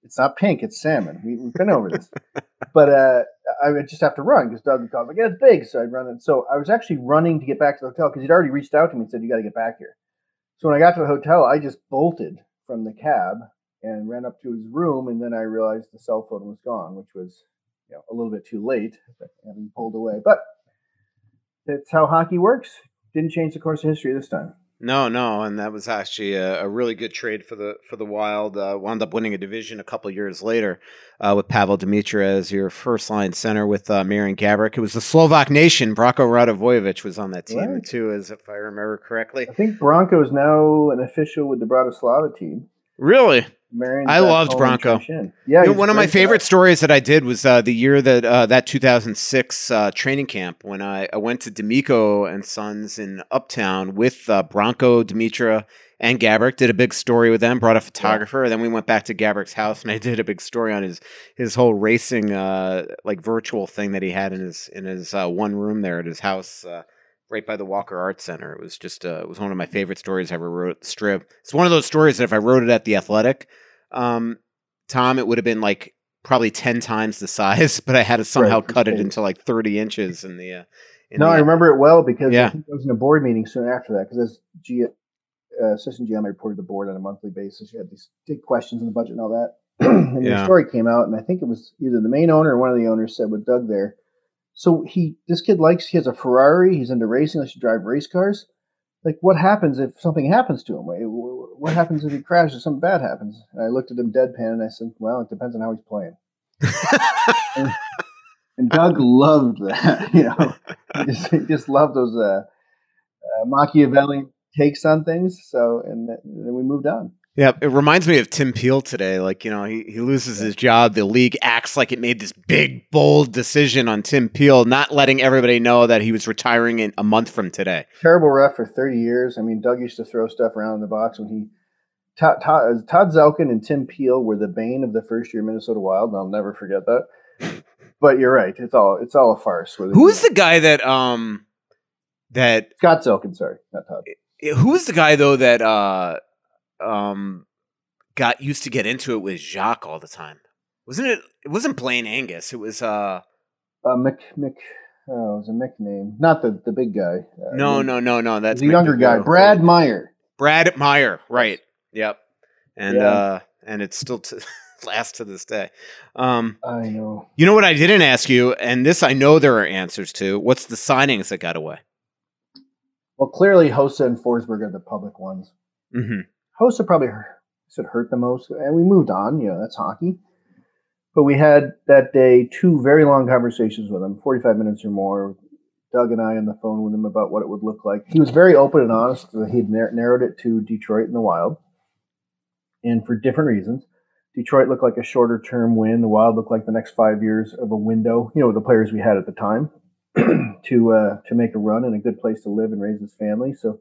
It's not pink, it's salmon. We, have been over this. but uh, I would just have to run because Doug would call, like, yeah, it's big. So I'd run it. So I was actually running to get back to the hotel because he'd already reached out to me and said, you got to get back here. So when I got to the hotel, I just bolted from the cab and ran up to his room. And then I realized the cell phone was gone, which was you know, a little bit too late, having pulled away. But that's how hockey works. Didn't change the course of history this time. No, no, and that was actually a, a really good trade for the for the Wild. Uh, wound up winning a division a couple years later uh, with Pavel Demitra as your first line center with uh, Marian Gaborik. It was the Slovak nation. Branko Radivojevic was on that team right. too, as if I remember correctly. I think Branko is now an official with the Bratislava team. Really? I loved Branko. Yeah, you know, one of my favorite guy. stories that I did was uh, the year that uh, that 2006 uh, training camp when I, I went to D'Amico and Sons in Uptown with uh, Branko, Demitra, and Gaborik. Did a big story with them. Brought a photographer. Yeah. And then we went back to Gaborik's house and I did a big story on his his whole racing uh, like virtual thing that he had in his in his uh, one room there at his house right by the Walker Art Center. It was just uh, it was one of my favorite stories I ever wrote. Strip. It's one of those stories that if I wrote it at the Athletic, um, Tom, it would have been like probably ten times the size, but I had to somehow right, cut it into like thirty inches in the. Uh, in no, the, I remember it well because yeah. Was in a board meeting soon after that because as G, uh, assistant GM, I reported the board on a monthly basis. You had these big questions on the budget and all that. and yeah. your story came out, and I think it was either the main owner or one of the owners said with Doug there. So he, this kid likes. He has a Ferrari. He's into racing. Likes to drive race cars. Like what happens if something happens to him? What happens if he crashes? Something bad happens. And I looked at him deadpan and I said, "Well, it depends on how he's playing." and, and, Doug loved that. You know, he just, he just loved those uh, uh, Machiavelli takes on things. So, and then we moved on. Yeah, it reminds me of Tim Peel today. Like, you know, he, he loses his job. The league acts like it made this big, bold decision on Tim Peel, not letting everybody know that he was retiring in a month from today. Terrible ref for 30 years. I mean, Doug used to throw stuff around in the box when he. Todd, Todd, Todd Zelkin and Tim Peel were the bane of the first year Minnesota Wild, and I'll never forget that. but you're right; it's all it's all a farce. Who's the guy that um that Scott Zelkin? Sorry, not Todd. Who's the guy though that uh um, got used to get into it with Jacques all the time. Wasn't it? It wasn't Blaine Angus. It was uh, uh Mick Mick. Oh, it was a Mick name, not the the big guy. Uh, no, no, no, no. That's the younger guy, Brad Meier. Brad Meier, right? Yep. And yeah. uh, and it's still to last to this day. Um, I know. You know what I didn't ask you, and this I know there are answers to. What's the signings that got away? Well, clearly, Hossa and Forsberg are the public ones. Mm-hmm. Hossa probably said hurt the most, and we moved on. You know, that's hockey. But we had that day two very long conversations with him, 45 minutes or more. Doug and I on the phone with him about what it would look like. He was very open and honest. He'd narrowed it to Detroit in the Wild, and for different reasons. Detroit looked like a shorter term win. The Wild looked like the next five years of a window. You know, the players we had at the time to uh, to make a run and a good place to live and raise his family. So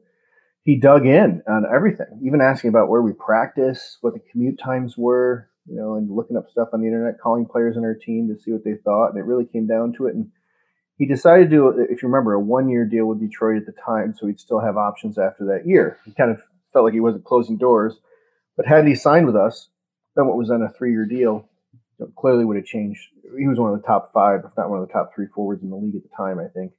he dug in on everything, even asking about where we practice, what the commute times were, you know, and looking up stuff on the internet, calling players on our team to see what they thought. And it really came down to it. And he decided to do, if you remember, a one year deal with Detroit at the time. So he'd still have options after that year. He kind of felt like he wasn't closing doors. But had he signed with us, then what was on a three year deal you know, clearly would have changed. He was one of the top five, if not one of the top three forwards in the league at the time, I think,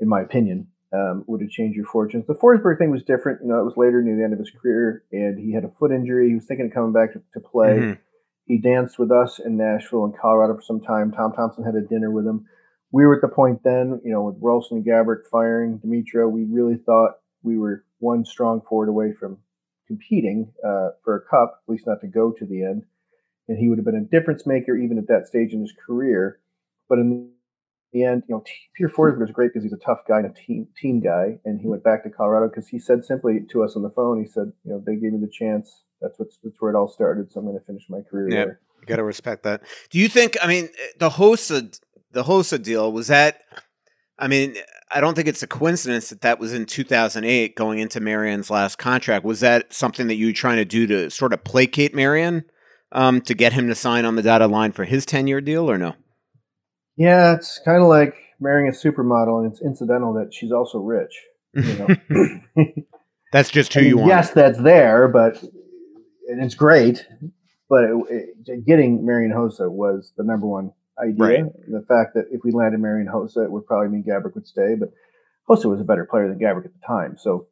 in my opinion um, would have changed your fortunes. The Forsberg thing was different. You know, it was later near the end of his career, and he had a foot injury. He was thinking of coming back to, to play. Mm-hmm. He danced with us in Nashville and Colorado for some time. Tom Thompson had a dinner with him. We were at the point then, you know, with Rolston and Gaborik firing Demitra, we really thought we were one strong forward away from competing uh, for a cup, at least not to go to the end. And he would have been a difference maker even at that stage in his career. But in end, you know, Peter Forsberg was great because he's a tough guy and a team team guy, and he went back to Colorado because he said simply to us on the phone, he said, you know, they gave me the chance. That's what's that's where it all started. So I'm going to finish my career yeah, there. You got to respect that. Do you think? I mean, the Hossa the Hossa deal was that. I mean, I don't think it's a coincidence that that was in 2008, going into Marian's last contract. Was that something that you were trying to do to sort of placate Marian um, to get him to sign on the dotted line for his 10 year deal, or no? Yeah, it's kind of like marrying a supermodel, and it's incidental that she's also rich. You know? that's just who I mean, you want. Yes, that's there, but and it's great. But it, it, getting Marian Hossa was the number one idea. Right. The fact that if we landed Marian Hossa, it would probably mean Gaborik would stay. But Hossa was a better player than Gaborik at the time, so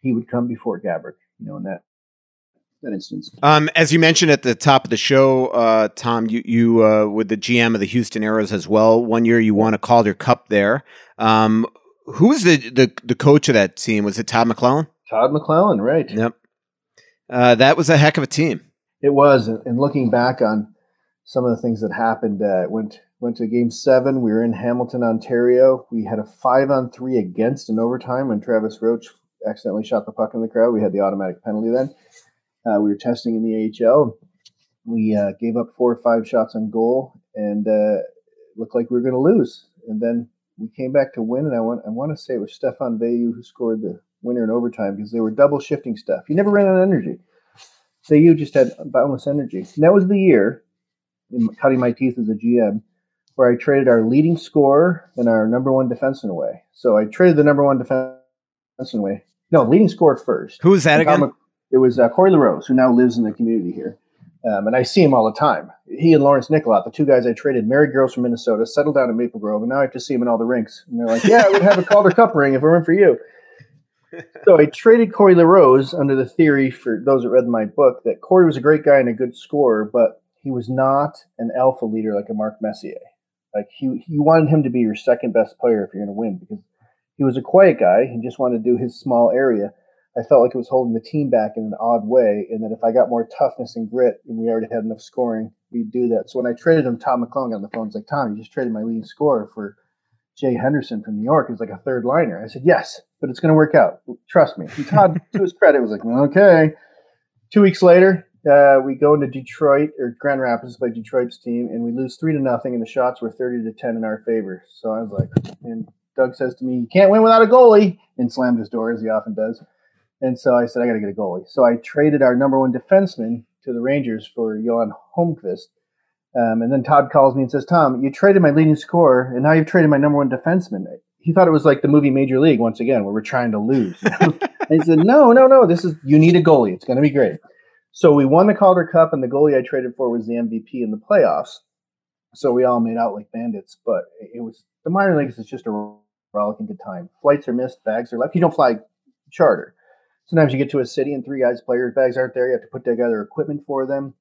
he would come before Gaborik. You know, and that that instance. Um, as you mentioned at the top of the show, uh, Tom, you you uh, with the GM of the Houston Aeros as well. One year you won a Calder Cup there. Um, who was the, the the coach of that team? Was it Todd McLellan? Todd McLellan, right? Yep. Uh, that was a heck of a team. It was, and looking back on some of the things that happened, uh, went went to Game Seven. We were in Hamilton, Ontario. We had a five on three against in overtime when Travis Roche accidentally shot the puck in the crowd. We had the automatic penalty then. Uh, we were testing in the AHL. We uh, gave up four or five shots on goal, and uh, looked like we were going to lose. And then we came back to win, and I want I want to say it was Stefan Veilleux who scored the winner in overtime because they were double shifting stuff. You never ran out of energy. Veilleux just had boundless energy. And that was the year, in cutting my teeth as a GM, where I traded our leading scorer and our number one defenseman away. So I traded the number one defenseman away. No, leading scorer first. Who was that again? It was uh, Cory Larose, who now lives in the community here. Um, and I see him all the time. He and Lawrence Nycholat, the two guys I traded, married girls from Minnesota, settled down in Maple Grove, and now I have to see him in all the rinks. And they're like, "Yeah, we'd have a Calder Cup ring if it weren't for you." so I traded Cory Larose under the theory for those that read my book that Cory was a great guy and a good scorer, but he was not an alpha leader like a Mark Messier. Like he, you wanted him to be your second best player if you're going to win because he was a quiet guy. He just wanted to do his small area. I felt like it was holding the team back in an odd way, and that if I got more toughness and grit, and we already had enough scoring, we'd do that. So when I traded him, Tom McClung on the phone. He's like, "Tom, you just traded my leading scorer for Jay Henderson from New York. He's like a third liner." I said, "Yes, but it's going to work out. Trust me." He Todd, to his credit, was like, "Okay." Two weeks later, uh, we go into Detroit or Grand Rapids by Detroit's team, and we lose three to nothing, and the shots were thirty to ten in our favor. So I was like, and Doug says to me, "You can't win without a goalie," and slammed his door as he often does. And so I said, I got to get a goalie. So I traded our number one defenseman to the Rangers for Johan Holmqvist. Um, and then Todd calls me and says, Tom, you traded my leading scorer, and now you've traded my number one defenseman. He thought it was like the movie Major League once again, where we're trying to lose. and he said, No, no, no. This is you need a goalie. It's going to be great. So we won the Calder Cup, and the goalie I traded for was the MVP in the playoffs. So we all made out like bandits, but it was the minor leagues is just a rollicking good time. Flights are missed, bags are left. You don't fly charter. Sometimes you get to a city and three guys' players' bags aren't there. You have to put together equipment for them.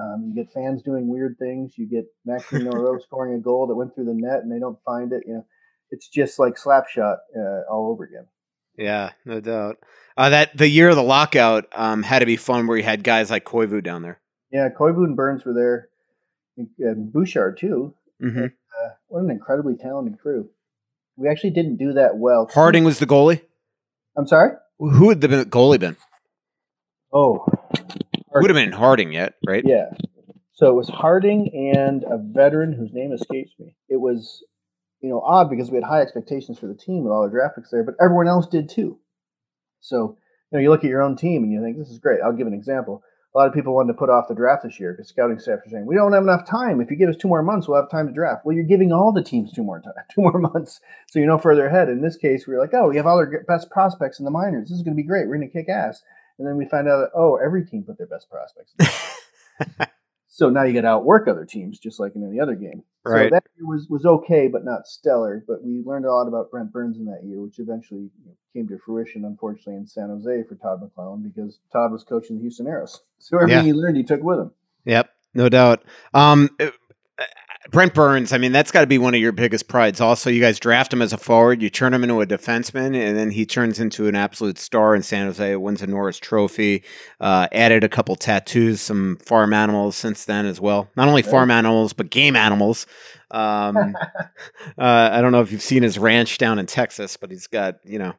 Um, you get fans doing weird things. You get Maxime Moreau scoring a goal that went through the net and they don't find it. You know, it's just like Slapshot uh, all over again. Yeah, no doubt. Uh, that the year of the lockout um, had to be fun, where you had guys like Koivu down there. Yeah, Koivu and Burns were there, and Bouchard too. Mm-hmm. Uh, what an incredibly talented crew. We actually didn't do that well. Harding was the goalie. I'm sorry. Who would the goalie been? Oh, would have been Harding yet, right? Yeah. So it was Harding and a veteran whose name escapes me. It was, you know, odd because we had high expectations for the team with all our draft picks there, but everyone else did too. So, you know, you look at your own team and you think, this is great. I'll give an example. A lot of people wanted to put off the draft this year because scouting staff are saying, we don't have enough time. If you give us two more months, we'll have time to draft. Well, you're giving all the teams two more time, two more months. So you're no further ahead. In this case, we are like, oh, we have all our best prospects in the minors. This is going to be great. We're going to kick ass. And then we find out that, oh, every team put their best prospects. so now you got to outwork other teams, just like in any other game. Right. So that year was, was okay, but not stellar. But we learned a lot about Brent Burns in that year, which eventually came to fruition, unfortunately, in San Jose for Todd McLellan because Todd was coaching the Houston Aeros. So everything Yeah. he learned, he took with him. Yep, no doubt. Um, uh, Brent Burns, I mean, that's got to be one of your biggest prides. Also, you guys draft him as a forward, you turn him into a defenseman, and then he turns into an absolute star in San Jose. Wins a Norris Trophy. Uh, added a couple tattoos, some farm animals since then as well. Not only farm animals, but game animals. Um, uh, I don't know if you've seen his ranch down in Texas, but he's got you know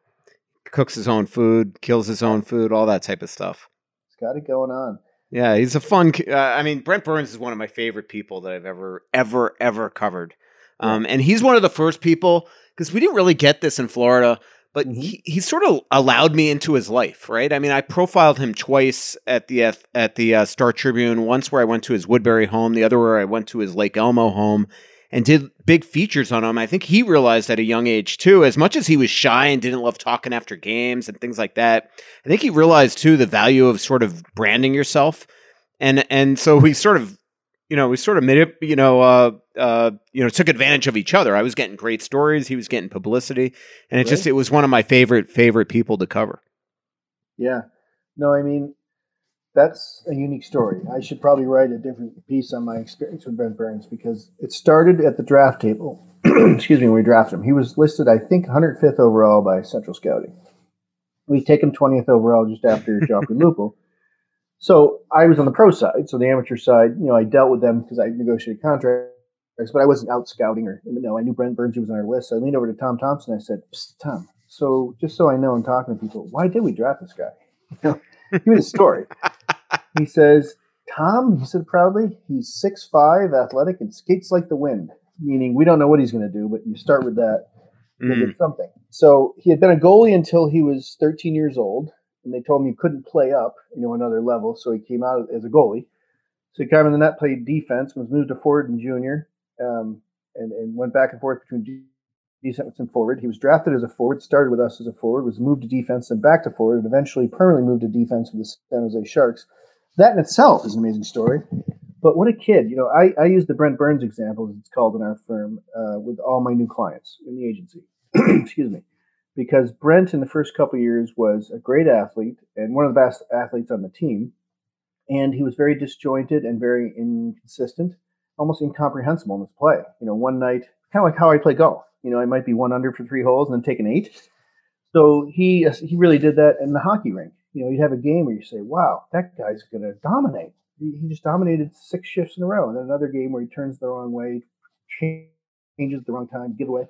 cooks his own food, kills his own food, all that type of stuff. He's got it going on. Yeah, he's a fun. Uh, I mean, Brent Burns is one of my favorite people that I've ever, ever, ever covered. Um, and he's one of the first people because we didn't really get this in Florida, but he, he sort of allowed me into his life, right? I mean, I profiled him twice at the at, at the uh, Star Tribune. Once where I went to his Woodbury home, the other where I went to his Lake Elmo home, and did big features on him. I think he realized at a young age too, as much as he was shy and didn't love talking after games and things like that. I think he realized too the value of sort of branding yourself, and and so we sort of, you know, we sort of made it, you know, uh, uh, you know, took advantage of each other. I was getting great stories, he was getting publicity, and it just it was one of my favorite favorite people to cover. Yeah. No, I mean, that's a unique story. I should probably write a different piece on my experience with Brent Burns because it started at the draft table. Excuse me, when we drafted him. He was listed, I think, 105th overall by Central Scouting. We take him 20th overall just after Joffrey Lupul. So I was on the pro side. So the amateur side, you know, I dealt with them because I negotiated contracts, but I wasn't out scouting or, you no, I knew Brent Burns, he was on our list. So I leaned over to Tom Thompson. I said, Tom, so just so I know, I'm talking to people, why did we draft this guy? You know, give me the story. He says, Tom, he said proudly, he's six five, athletic, and skates like the wind. Meaning, we don't know what he's going to do, but you start with that, Mm. something. So he had been a goalie until he was 13 years old, and they told him he couldn't play up, you know, another level. So he came out as a goalie. So he came in the net, played defense, was moved to forward in junior, um, and, and went back and forth between defense and forward. He was drafted as a forward, started with us as a forward, was moved to defense, and back to forward, and eventually permanently moved to defense with the San Jose Sharks. That in itself is an amazing story. But what a kid! You know, I, I use the Brent Burns example, as it's called in our firm, uh, with all my new clients in the agency. Excuse me, because Brent in the first couple years was a great athlete and one of the best athletes on the team, and he was very disjointed and very inconsistent. almost incomprehensible in this play. You know, one night, kind of like how I play golf. You know, I might be one under for three holes and then take an eight. So he he really did that in the hockey rink. You know, you'd have a game where you say, "Wow, that guy's going to dominate." He, just dominated six shifts in a row, and then another game where he turns the wrong way, changes the wrong time, giveaway.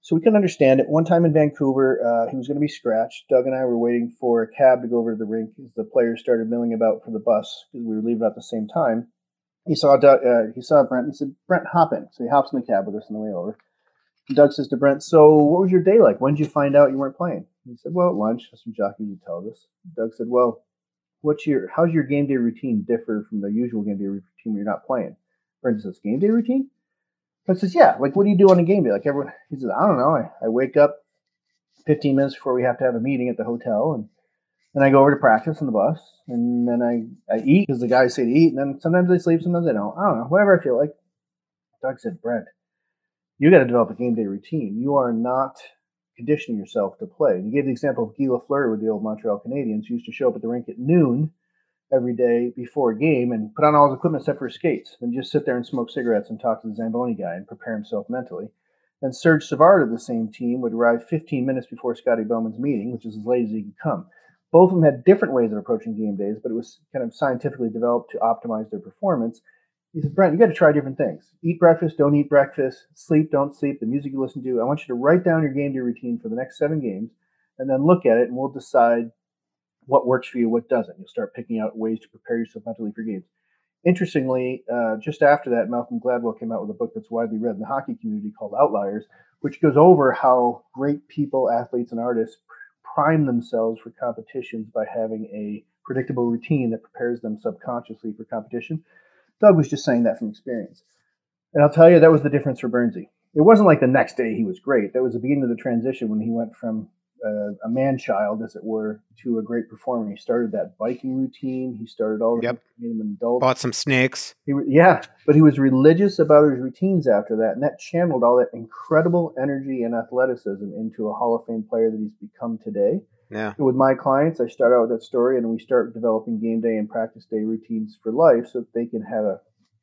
So we couldn't understand it. One time in Vancouver, uh, he was going to be scratched. Doug and I were waiting for a cab to go over to the rink as the players started milling about for the bus because we were leaving at the same time. He saw Doug, uh, he saw Brent. And he said, "Brent, hop in." So he hops in the cab with us on the way over. Doug says to Brent, "So what was your day like? When did you find out you weren't playing?" He said, "Well, at lunch. That's what Jacques usually tells us." Doug said, "Well, what's your how's your game day routine differ from the usual game day routine when you're not playing?" Brent says, "Game day routine." I says, yeah, like what do you do on a game day? Like everyone, he says, I don't know. I, I wake up 15 minutes before we have to have a meeting at the hotel, and then I go over to practice on the bus, and then I, I eat because the guys say to eat, and then sometimes I sleep, sometimes I don't. I don't know, whatever I feel like. Doug said, Brent, you got to develop a game day routine. You are not conditioning yourself to play. And he gave the example of Guy Lafleur with the old Montreal Canadiens, who used to show up at the rink at noon every day before a game and put on all his equipment except for his skates and just sit there and smoke cigarettes and talk to the Zamboni guy and prepare himself mentally. And Serge Savard of the same team would arrive 15 minutes before Scotty Bowman's meeting, which is as late as he could come. Both of them had different ways of approaching game days, but it was kind of scientifically developed to optimize their performance. He said, Brent, you got to try different things. Eat breakfast, don't eat breakfast, sleep, don't sleep, the music you listen to. I want you to write down your game day routine for the next seven games and then look at it and we'll decide what works for you, what doesn't. You'll start picking out ways to prepare yourself mentally for games. Interestingly, uh, just after that, Malcolm Gladwell came out with a book that's widely read in the hockey community called Outliers, which goes over how great people, athletes, and artists prime themselves for competitions by having a predictable routine that prepares them subconsciously for competition. Doug was just saying that from experience. And I'll tell you, that was the difference for Burnsy. It wasn't like the next day he was great. That was the beginning of the transition when he went from uh, a man child, as it were, to a great performer. He started that biking routine. He started all yep. made him an adult. Bought some snakes. He, yeah, but he was religious about his routines after that, and that channeled all that incredible energy and athleticism into a Hall of Fame player that he's become today. Yeah. with my clients, I start out with that story, and we start developing game day and practice day routines for life, so that they can have a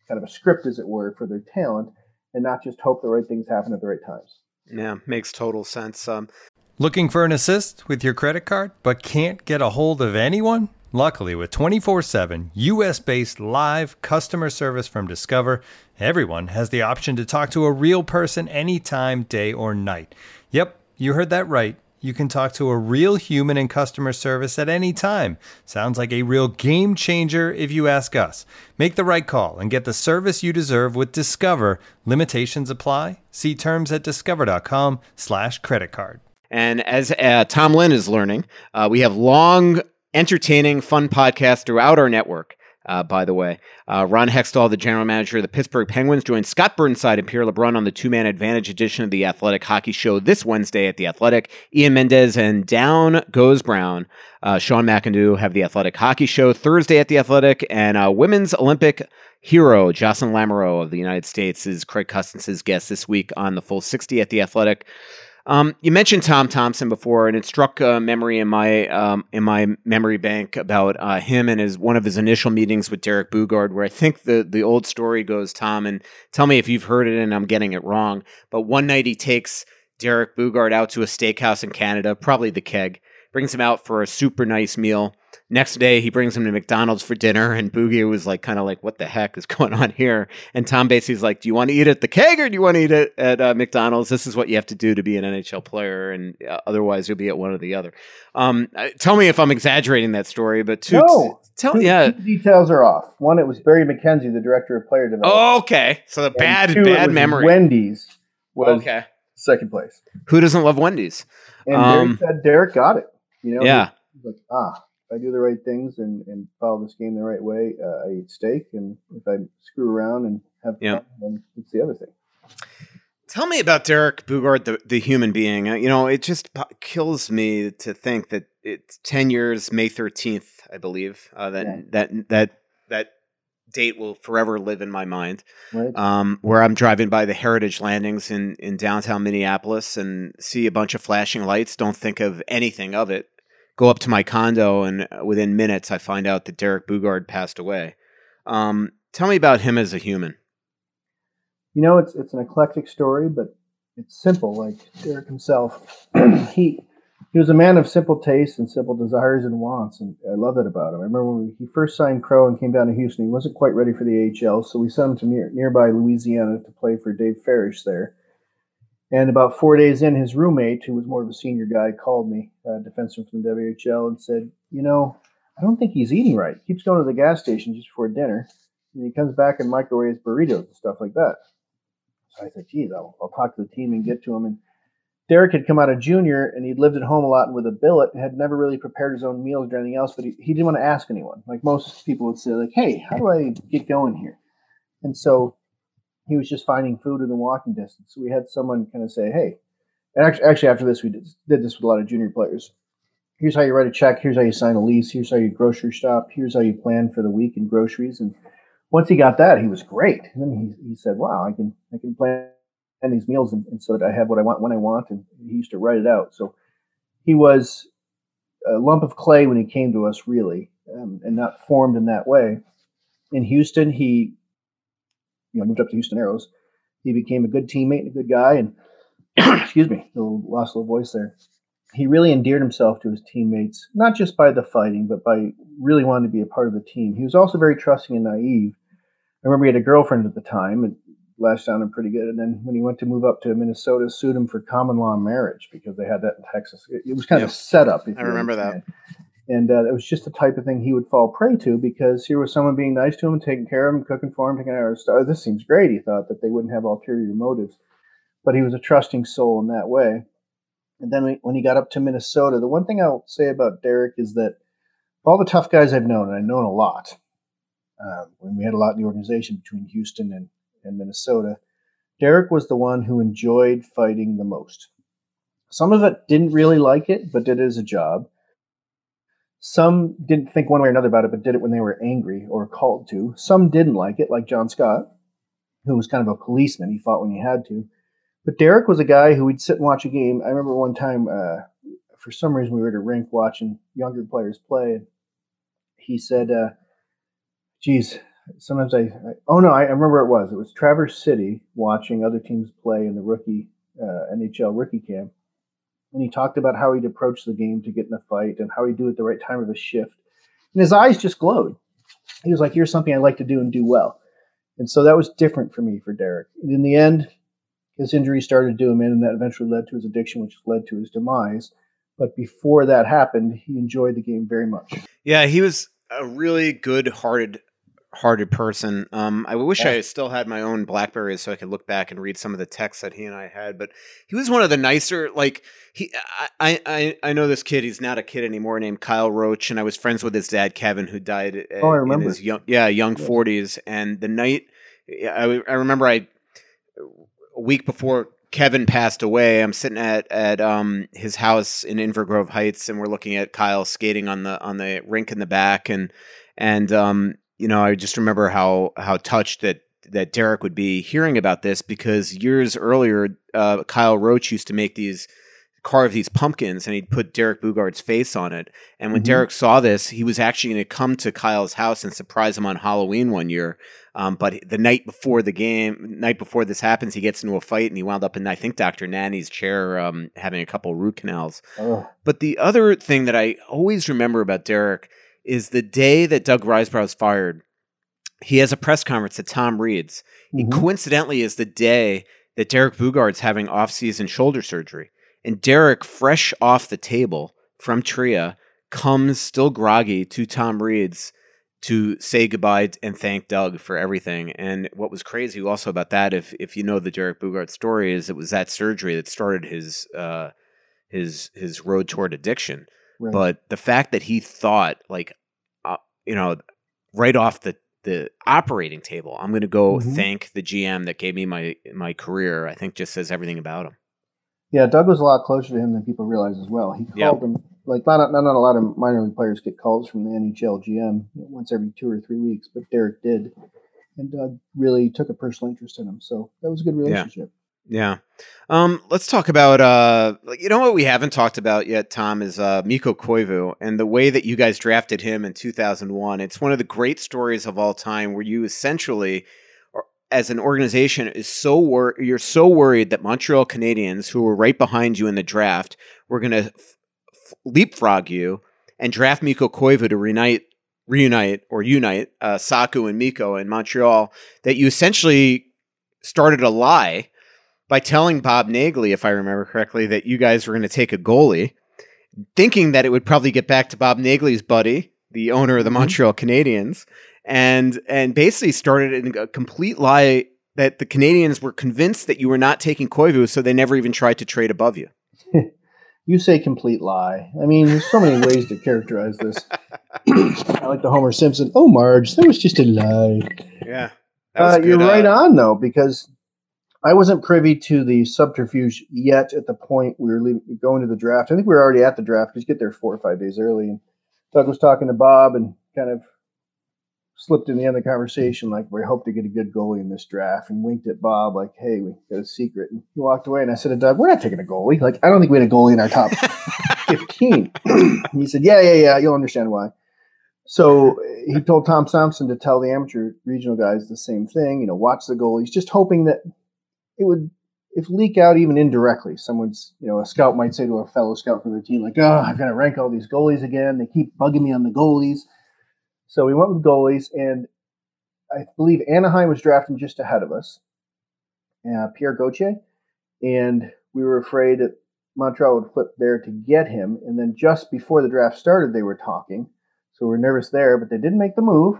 kind of a script, as it were, for their talent, and not just hope the right things happen at the right times. Yeah, makes total sense. Um, Looking for an assist with your credit card, but can't get a hold of anyone? Luckily, with 24 7 US based live customer service from Discover, everyone has the option to talk to a real person anytime, day or night. Yep, you heard that right. You can talk to a real human in customer service at any time. Sounds like a real game changer if you ask us. Make the right call and get the service you deserve with Discover. Limitations apply. See terms at discover.com slash credit card. And as uh, Tom Lynn is learning, uh, we have long, entertaining, fun podcasts throughout our network. Uh, by the way, uh, Ron Hextall, the general manager of the Pittsburgh Penguins, joined Scott Burnside and Pierre LeBrun on the two man advantage edition of the Athletic Hockey Show this Wednesday at the Athletic. Ian Mendes and Down Goes Brown. Uh, Sean McIndoe have the Athletic Hockey Show Thursday at the Athletic, and uh, Women's Olympic hero Jocelyn Lamoureux of the United States is Craig Custance' guest this week on the Full 60 at the Athletic. Um, you mentioned Tom Thompson before, and it struck a memory in my um, in my memory bank about uh, him and his one of his initial meetings with Derek Boogaard, where I think the the old story goes, Tom, and tell me if you've heard it and I'm getting it wrong. But one night he takes Derek Boogaard out to a steakhouse in Canada, probably the Keg, brings him out for a super nice meal. Next day, he brings him to McDonald's for dinner, and Boogie was like, kind of like, "What the heck is going on here?" And Tom basically's like, "Do you want to eat at the keg or do you want to eat it at uh, McDonald's? This is what you have to do to be an NHL player, and uh, otherwise you'll be at one or the other." Um, tell me if I'm exaggerating that story, but two, no, tell two, yeah, two details are off. One, it was Barry McKenzie, the director of player development. Oh, okay, so the And bad two, bad memory. Wendy's was okay, second place, who doesn't love Wendy's? and Um, Derek said Derek got it. You know, Yeah. he's like ah. If I do the right things and, and follow this game the right way, uh, I eat steak. And if I screw around and have fun, then it's the other thing. Tell me about Derek Boogaard, the, the human being. Uh, You know, it just kills me to think that it's ten years, May thirteenth, I believe. Uh, that Yeah. that that that date will forever live in my mind. Right? Um, where I'm driving by the Heritage Landings in in downtown Minneapolis and see a bunch of flashing lights. Don't think of anything of it. Go up to my condo, and uh, within minutes, I find out that Derek Boogaard passed away. Um, tell me about him as a human. You know, it's it's an eclectic story, but it's simple. Like Derek himself, he he was a man of simple tastes and simple desires and wants, and I love that about him. I remember when he first signed Crow and came down to Houston, he wasn't quite ready for the AHL, so we sent him to near, nearby Louisiana to play for Dave Farish there. And about four days in, his roommate, who was more of a senior guy, called me, a defenseman from the WHL, and said, "You know, I don't think he's eating right. He keeps going to the gas station just before dinner, and he comes back and microwaves burritos and stuff like that." So I said, "Geez, I'll, I'll talk to the team and get to him." And Derek had come out of junior and he'd lived at home a lot with a billet and had never really prepared his own meals or anything else, but he, he didn't want to ask anyone. Like most people would say, like, hey, how do I get going here? And so he was just finding food within walking distance. So we had someone kind of say, hey, and actually, actually after this, we did, did this with a lot of junior players. Here's how you write a check. Here's how you sign a lease. Here's how you grocery shop. Here's how you plan for the week in groceries. And once he got that, he was great. And then he, he said, wow, I can, I can plan and these meals and, and, so that I have what I want when I want. And he used to write it out. So he was a lump of clay when he came to us, really, um, and not formed in that way. In Houston, he you know moved up to Houston Aeros, He became a good teammate and a good guy. And excuse me, a little, lost a little voice there. He really endeared himself to his teammates, not just by the fighting, but by really wanting to be a part of the team. He was also very trusting and naive. I remember he had a girlfriend at the time, and lashed on him pretty good. And then when he went to move up to Minnesota, sued him for common law marriage because they had that in Texas. It, was kind yep. of a setup. I remember understand. that. And uh, it was just the type of thing he would fall prey to because here was someone being nice to him, taking care of him, cooking for him, taking care of his stuff. This seems great. He thought that they wouldn't have ulterior motives, but he was a trusting soul in that way. And then when he got up to Minnesota, the one thing I'll say about Derek is that all the tough guys I've known, and I've known a lot, uh, when we had a lot in the organization between Houston and in Minnesota, Derek was the one who enjoyed fighting the most. Some of it didn't really like it, but did it as a job. Some didn't think one way or another about it, but did it when they were angry or called to. Some didn't like it, like John Scott, who was kind of a policeman. He fought when he had to. But Derek was a guy who would sit and watch a game. I remember one time, uh, for some reason, we were at a rink watching younger players play. He said, uh, geez, sometimes I, I oh no, I, I, remember it was. It was Traverse City watching other teams play in the rookie uh, NHL rookie camp, and he talked about how he'd approach the game to get in a fight and how he'd do it at the right time of a shift, and his eyes just glowed. He was like, "Here's something I like to do and do well," and so that was different for me for Derek. And in the end, his injury started to do him in, and that eventually led to his addiction, which led to his demise. But before that happened, he enjoyed the game very much. Yeah, he was a really good-hearted hearted person. Um, I wish yeah. I still had my own Blackberries so I could look back and read some of the texts that he and I had. But he was one of the nicer. Like he, I, I, I know this kid. He's not a kid anymore. Named Kyle Roach, and I was friends with his dad Kevin, who died. Oh, I remember. In his young, yeah, young forties. Yeah. And the night, I, I remember, I a week before Kevin passed away, I'm sitting at at um, his house in Inver Grove Heights, and we're looking at Kyle skating on the on the rink in the back, and and um, you know, I just remember how how touched that that Derek would be hearing about this because years earlier, uh, Kyle Roach used to make these carve these pumpkins and he'd put Derek Boogaard's face on it. And when mm-hmm. Derek saw this, he was actually going to come to Kyle's house and surprise him on Halloween one year. Um, but the night before the game, night before this happens, he gets into a fight and he wound up in I think Dr. Nanny's chair, um, having a couple root canals. Oh. But the other thing that I always remember about Derek is the day that Doug Risebrough is fired. He has a press conference at Tom Reid's. Mm-hmm. It coincidentally is the day that Derek Boogaard's having off-season shoulder surgery, and Derek, fresh off the table from Tria, comes still groggy to Tom Reid's to say goodbye and thank Doug for everything. And what was crazy also about that, if if you know the Derek Boogaard story, is it was that surgery that started his uh, his his road toward addiction. Right. But the fact that he thought like, uh, you know, right off the the operating table, I'm going to go mm-hmm. thank the GM that gave me my my career. I think just says everything about him. Yeah, Doug was a lot closer to him than people realize as well. He called yep. him like not, not not a lot of minor league players get calls from the NHL GM once every two or three weeks, but Derek did, and Doug really took a personal interest in him. So that was a good relationship. Yeah. Um, let's talk about uh, you know what we haven't talked about yet, Tom, is uh, Mikko Koivu and the way that you guys drafted him in 2001. It's one of the great stories of all time where you essentially as an organization is so wor- you're so worried that Montreal Canadiens, who were right behind you in the draft, were going to f- leapfrog you and draft Mikko Koivu to reunite, reunite or unite uh, Saku and Mikko in Montreal, that you essentially started a lie by telling Bob Naegele, if I remember correctly, that you guys were going to take a goalie, thinking that it would probably get back to Bob Naegele's buddy, the owner of the Mm-hmm. Montreal Canadiens, and and basically started a complete lie that the Canadiens were convinced that you were not taking Koivu, so they never even tried to trade above you. You say complete lie. I mean, there's so many ways to characterize this. I like the Homer Simpson. Oh, Marge, that was just a lie. Yeah, Uh, you're right on though, because I wasn't privy to the subterfuge yet. At the point we were leaving, going to the draft, I think we were already at the draft because you get there four or five days early. And Doug was talking to Bob and kind of slipped in the end of the conversation like we hope to get a good goalie in this draft, and winked at Bob like, "Hey, we got a secret." And he walked away, and I said to Doug, "We're not taking a goalie. Like, I don't think we had a goalie in our top 15." he said, "Yeah, yeah, yeah. You'll understand why." So he told Tom Thompson to tell the amateur regional guys the same thing. You know, watch the goalies, just hoping that it would, if leak out even indirectly. Someone's, you know, a scout might say to a fellow scout from their team, like, "Oh, I've got to rank all these goalies again. They keep bugging me on the goalies." So we went with goalies, and I believe Anaheim was drafting just ahead of us, uh, Pierre Gauthier, and we were afraid that Montreal would flip there to get him. And then just before the draft started, they were talking. So we were nervous there, but they didn't make the move.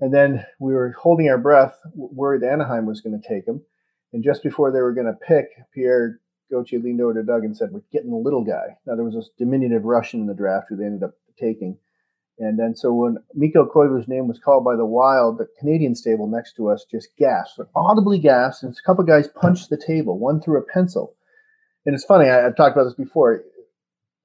And then we were holding our breath, worried Anaheim was going to take him. And just before they were going to pick, Pierre Gauthier leaned over to Doug and said, We're getting the little guy. Now, there was this diminutive Russian in the draft who they ended up taking. And then so when Mikko Koivu's name was called by the Wild, the Canadiens table next to us just gasped, audibly gasped, and a couple of guys punched the table, one threw a pencil. And it's funny, I, I've talked about this before.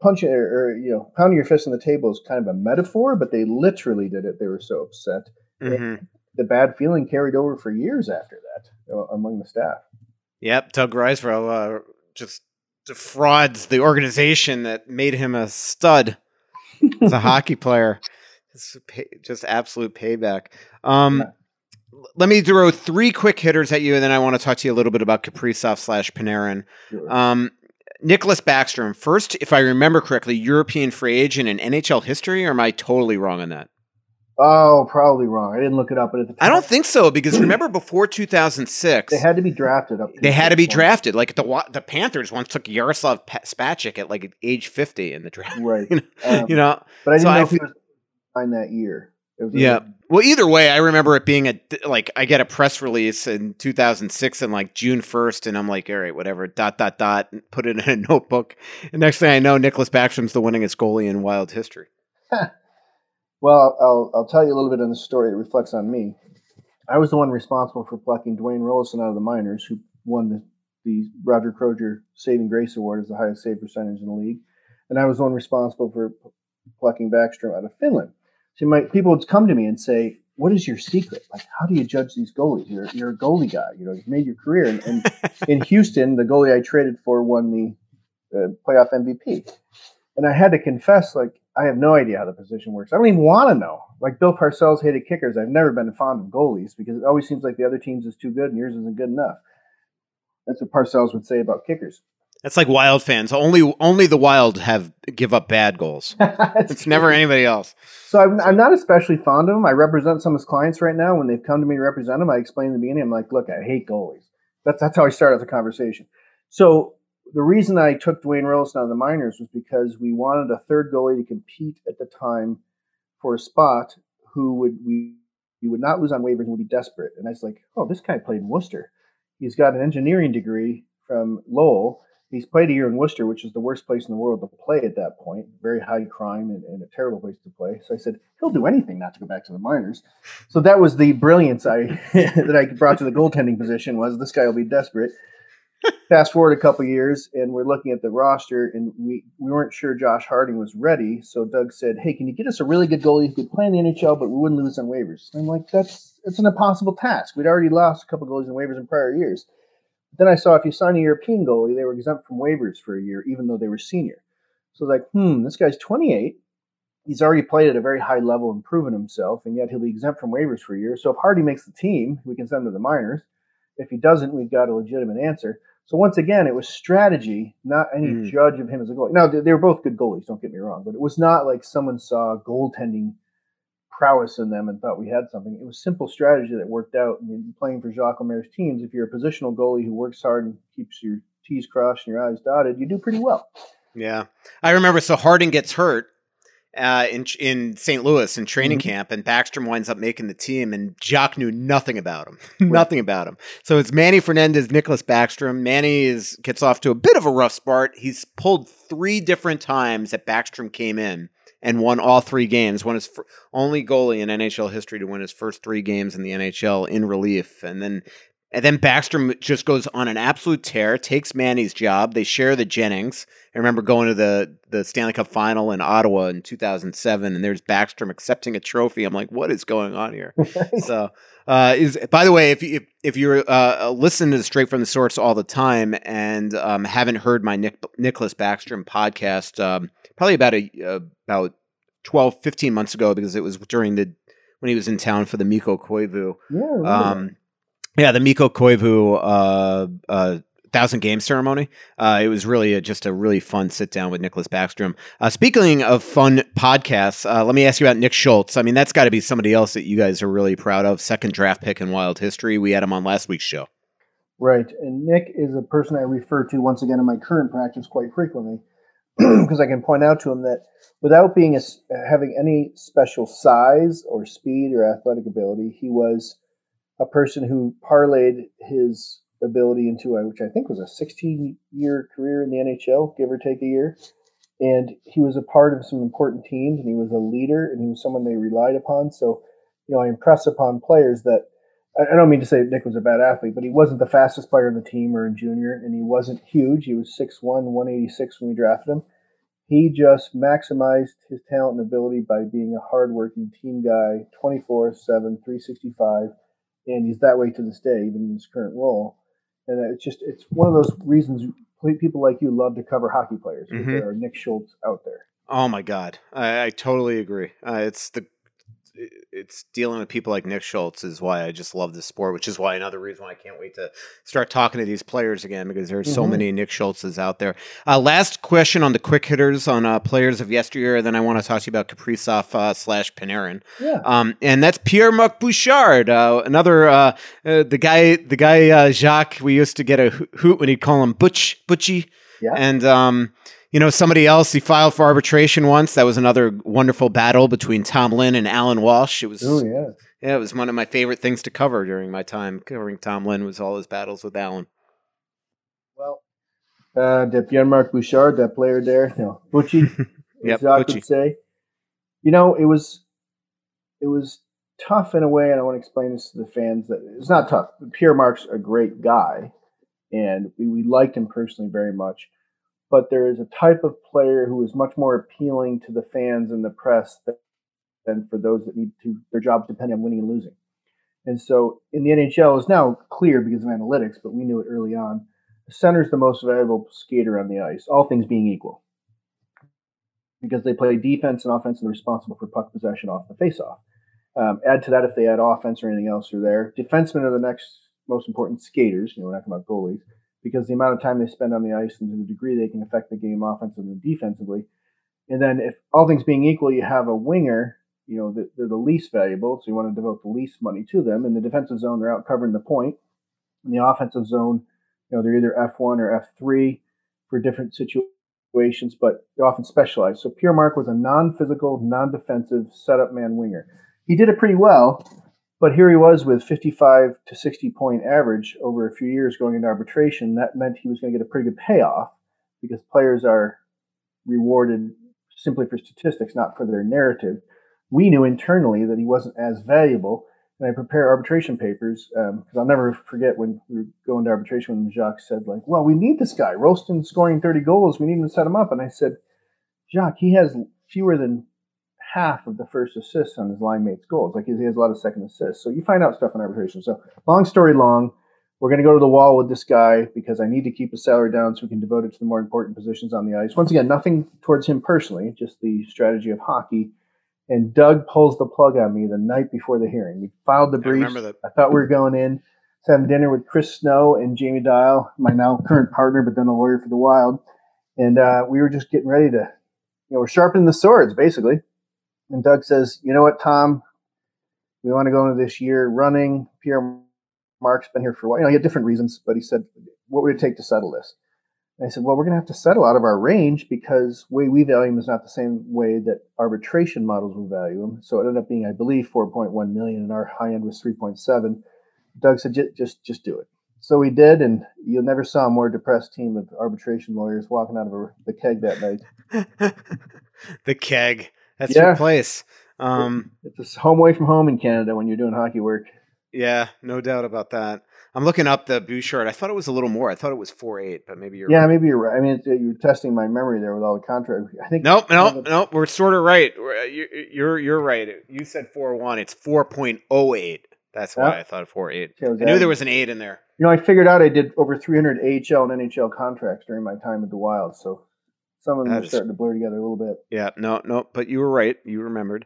Punching or, or you know, pounding your fist on the table is kind of a metaphor, but they literally did it. They were so upset. Mhm. The bad feeling carried over for years after that uh, among the staff. Yep, Doug Risebrough uh, just defrauds the organization that made him a stud as a hockey player. It's pay, just absolute payback. Um, l- Let me throw three quick hitters at you, and then I want to talk to you a little bit about Kaprizov slash Panarin. Sure. Um, Nicholas Backstrom, first, if I remember correctly, European free agent in NHL history, or am I totally wrong on that? Oh, probably wrong. I didn't look it up, but at the time, I don't think so because remember before 2006, they had to be drafted up. they had to be point. drafted. Like the the Panthers once took Jaroslav Pa- Spacek at like age 50 in the draft. Right. You know, Um, you know? But I didn't So know I if he was signed that year. It was a- yeah. Well, either way, I remember it being a like I get a press release in 2006 and like June 1st, and I'm like, all right, whatever. Dot dot dot. and Put it in a notebook. And next thing I know, Nicholas Backstrom's the winningest goalie in Wild history. Well, I'll, I'll tell you a little bit on the story that reflects on me. I was the one responsible for plucking Dwayne Roloson out of the minors, who won the, the Roger Crozier Saving Grace Award as the highest save percentage in the league. And I was the one responsible for plucking Backstrom out of Finland. See, my people would come to me and say, "What is your secret? Like, how do you judge these goalies? You're you're a goalie guy. You know, you've made your career." And, and in Houston, the goalie I traded for won the uh, playoff MVP. And I had to confess, like, I have no idea how the position works. I don't even want to know. Like Bill Parcells hated kickers. I've never been fond of goalies because it always seems like the other team's is too good and yours isn't good enough. That's what Parcells would say about kickers. That's like Wild fans. Only only the Wild have give up bad goals. It's never anybody else. So I'm, I'm not especially fond of them. I represent some of his clients right now. When they've come to me to represent them, I explain in the beginning, I'm like, look, I hate goalies. That's that's how I start started the conversation. So the reason I took Dwayne Roloson out of the minors was because we wanted a third goalie to compete at the time for a spot who would we we would not lose on waivers and would be desperate. And I was like, oh, this guy played in Worcester. He's got an engineering degree from Lowell. He's played a year in Worcester, which is the worst place in the world to play at that point. Very high crime and, and a terrible place to play. So I said, he'll do anything not to go back to the minors. So that was the brilliance I that I brought to the goaltending position was this guy will be desperate. Fast forward a couple years, and we're looking at the roster, and we, we weren't sure Josh Harding was ready. So Doug said, "Hey, can you get us a really good goalie who could play in the NHL, but we wouldn't lose on waivers?" And I'm like, "That's it's an impossible task. We'd already lost a couple goalies in waivers in prior years." But Then I saw if you sign a European goalie, they were exempt from waivers for a year, even though they were senior. So like, "Hmm, this guy's 28. he's already played at a very high level and proven himself, and yet he'll be exempt from waivers for a year. So if Hardy makes the team, we can send him to the minors. If he doesn't, we've got a legitimate answer. So once again, it was strategy, not any Mm. judge of him as a goalie. Now they, were both good goalies. Don't get me wrong, but it was not like someone saw goaltending prowess in them and thought we had something. It was simple strategy that worked out. And in playing for Jacques Lemaire's teams, if you're a positional goalie who works hard and keeps your T's crossed and your I's dotted, you do pretty well. Yeah, I remember. So Harding gets hurt uh, in in St. Louis in training Mhm. camp, and Backstrom winds up making the team, and Jacques knew nothing about him, nothing about him. So it's Manny Fernandez, Nicholas Backstrom. Manny is gets off to a bit of a rough start. He's pulled three different times that Backstrom came in and won all three games. Won his fir- only goalie in NHL history to win his first three games in the NHL in relief, and then. And then Backstrom just goes on an absolute tear, takes Manny's job. They share the Jennings. I remember going to the the Stanley Cup final in Ottawa in 2007, and there's Backstrom accepting a trophy. I'm like, what is going on here? so, uh, is by the way, if you if, if you're uh, listening to Straight from the Source all the time and um, haven't heard my Nick, Nicholas Backstrom podcast, um, probably about a uh, about 12, 15 months ago, because it was during the when he was in town for the Mikko Koivu. Yeah. Um, yeah, the Mikko Koivu uh, uh, thousand game ceremony. Uh, it was really a, just a really fun sit down with Nicholas Backstrom. Uh, speaking of fun podcasts, uh, let me ask you about Nick Schultz. I mean, that's got to be somebody else that you guys are really proud of. Second draft pick in Wild history. We had him on last week's show. Right. And Nick is a person I refer to once again in my current practice quite frequently because I can point out to him that without being a having any special size or speed or athletic ability, he was a person who parlayed his ability into a, which I think was a 16 year career in the NHL, give or take a year. And he was a part of some important teams and he was a leader and he was someone they relied upon. So, you know, I impress upon players that I don't mean to say Nick was a bad athlete, but he wasn't the fastest player on the team or in junior, and he wasn't huge. He was 6'1, 186 when we drafted him. He just maximized his talent and ability by being a hardworking team guy, 24 7, 365. And he's that way to this day, even in his current role. And it's just, it's one of those reasons people like you love to cover hockey players. because Mhm. There are Nick Schultz out there. Oh my god, I, I totally agree. Uh, it's the it's dealing with people like Nick Schultz is why I just love this sport, which is why another reason why I can't wait to start talking to these players again because there's so Mhm. many Nick Schultzes out there. Uh, last question on the quick hitters on uh, players of yesteryear. Then I want to talk to you about Kaprizov uh, slash Panarin. Yeah. Um, and that's Pierre Marc Bouchard, uh, another uh, uh, the guy the guy uh, Jacques. We used to get a hoot when he'd call him Butch Butchie. Yeah. And um, you know, somebody else he filed for arbitration once. That was another wonderful battle between Tom Lynn and Allan Walsh. It was Oh, yeah. yeah, it was one of my favorite things to cover during my time covering Tom Lynn was all his battles with Allan. Well, uh, the Pierre-Marc Bouchard, that player there, you know, Butchie, as Yep, would say. You know, it was it was tough in a way, and I want to explain this to the fans that it's not tough. Pierre Marc's a great guy, and we, we liked him personally very much. But there is a type of player who is much more appealing to the fans and the press than, for those that need to their jobs depend on winning and losing. And so in the NHL is now clear because of analytics, but we knew it early on. The center is the most valuable skater on the ice, all things being equal, because they play defense and offense and they're responsible for puck possession off the faceoff. Um, add to that if they add offense or anything else are there. Defensemen are the next most important skaters. You know, we're not talking about goalies because the amount of time they spend on the ice and to the degree they can affect the game offensively and defensively. And then if all things being equal, you have a winger, you know, that they're the least valuable, so you want to devote the least money to them. In the defensive zone, they're out covering the point. In the offensive zone, you know, they're either F1 or F3 for different situations, but they're often specialized. So Pierre Marc was a non-physical, non-defensive setup man winger. He did it pretty well, but here he was with 55 to 60 point average over a few years going into arbitration. That meant he was going to get a pretty good payoff because players are rewarded simply for statistics, not for their narrative. We knew internally that he wasn't as valuable. And I prepare arbitration papers um, because I'll never forget when we were going to arbitration when Jacques said, like, well, we need this guy. Rolston scoring 30 goals. We need him to set him up. And I said, Jacques, he has fewer than half of the first assists on his line mate's goals. Like he has a lot of second assists. So you find out stuff in arbitration. So long story long, we're going to go to the wall with this guy because I need to keep his salary down so we can devote it to the more important positions on the ice. Once again, nothing towards him personally, just the strategy of hockey. And Doug pulls the plug on me the night before the hearing. We filed the brief. I, I thought we were going in to have dinner with Chris Snow and Jamie Dial, my now current partner, but then a lawyer for the Wild. And uh, we were just getting ready to, you know, we're sharpening the swords basically. And Doug says, "You know what, Tom? We want to go into this year running. Pierre Marc's been here for a while. You know, he had different reasons, but he said, "What would it take to settle this?" And I said, "Well, we're going to have to settle out of our range because way we value him is not the same way that arbitration models will value him. So it ended up being, I believe, 4.1 million, and our high end was 3.7. Doug said, "Just, just do it." So we did, and you never saw a more depressed team of arbitration lawyers walking out of a, the keg that night. the keg. That's yeah. your place. Um, it's a home away from home in Canada when you're doing hockey work. Yeah, no doubt about that. I'm looking up the Bouchard. I thought it was a little more. I thought it was four eight, but maybe you're. Yeah, right. maybe you're right. I mean, you're testing my memory there with all the contracts. I think. Nope, nope, nope. We're sort of right. Uh, you're you're right. You said four one. It's four point oh eight. That's why yeah. I thought four eight. I knew there was an eight in there. You know, I figured out I did over 300 AHL and NHL contracts during my time at the Wild, so some of them are starting to blur together a little bit. Yeah, no, no, but you were right. You remembered.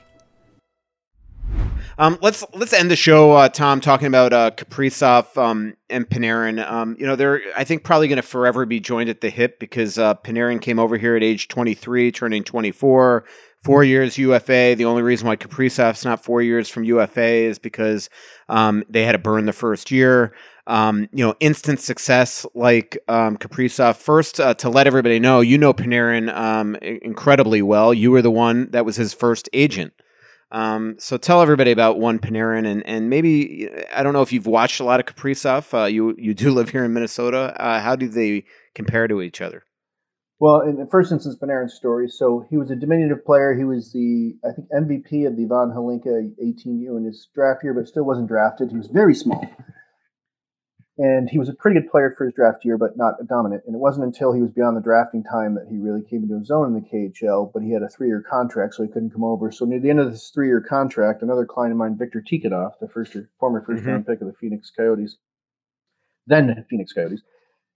Um, let's let's end the show, uh, Tom, talking about uh, Kaprizov um, and Panarin. Um, you know, they're I think probably going to forever be joined at the hip because uh, Panarin came over here at age 23, turning 24, four years UFA. The only reason why Kaprizov's not four years from UFA is because um, they had to burn the first year. Um, you know, instant success like um, Kaprizov. First, uh, to let everybody know, you know Panarin incredibly well. You were the one that was his first agent. Um, so tell everybody about one Panarin, and and maybe I don't know if you've watched a lot of Kaprizov. Uh, you you do live here in Minnesota. Uh, how do they compare to each other? Well, in the first instance, Panarin's story. So he was a diminutive player. He was the I think MVP of the Ivan Hlinka 18U in his draft year, but still wasn't drafted. He was very small and he was a pretty good player for his draft year, but not dominant. And it wasn't until he was beyond the drafting time that he really came into his own in the KHL. But he had a three-year contract, so he couldn't come over. So near the end of this three-year contract, another client of mine, Viktor Tikhonov, the first year, former first-round mm-hmm. pick of the Phoenix Coyotes, then Phoenix Coyotes,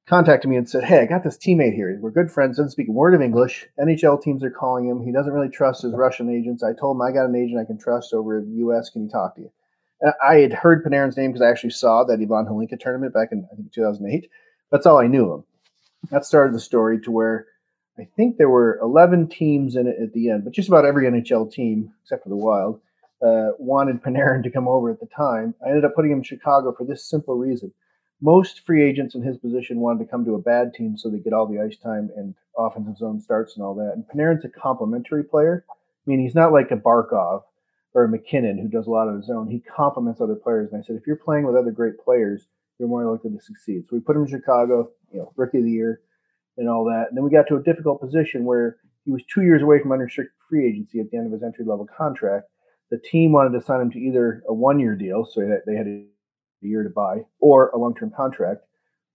contacted me and said, "Hey, I got this teammate here. We're good friends. Doesn't speak a word of English. NHL teams are calling him. He doesn't really trust his Russian agents. I told him I got an agent I can trust over in the U.S. Can he talk to you?" I had heard Panarin's name because I actually saw that Ivan Hlinka tournament back in I think 2008. That's all I knew of him. That started the story to where I think there were 11 teams in it at the end, but just about every NHL team except for the Wild uh, wanted Panarin to come over at the time. I ended up putting him in Chicago for this simple reason: most free agents in his position wanted to come to a bad team so they get all the ice time and offensive zone starts and all that. And Panarin's a complementary player. I mean, he's not like a Barkov or MacKinnon, who does a lot of his own, he complements other players. And I said, if you're playing with other great players, you're more likely to succeed. So we put him in Chicago, you know, rookie of the year and all that. And then we got to a difficult position where he was two years away from unrestricted free agency at the end of his entry level contract. The team wanted to sign him to either a one year deal, so that they had a year to buy, or a long term contract.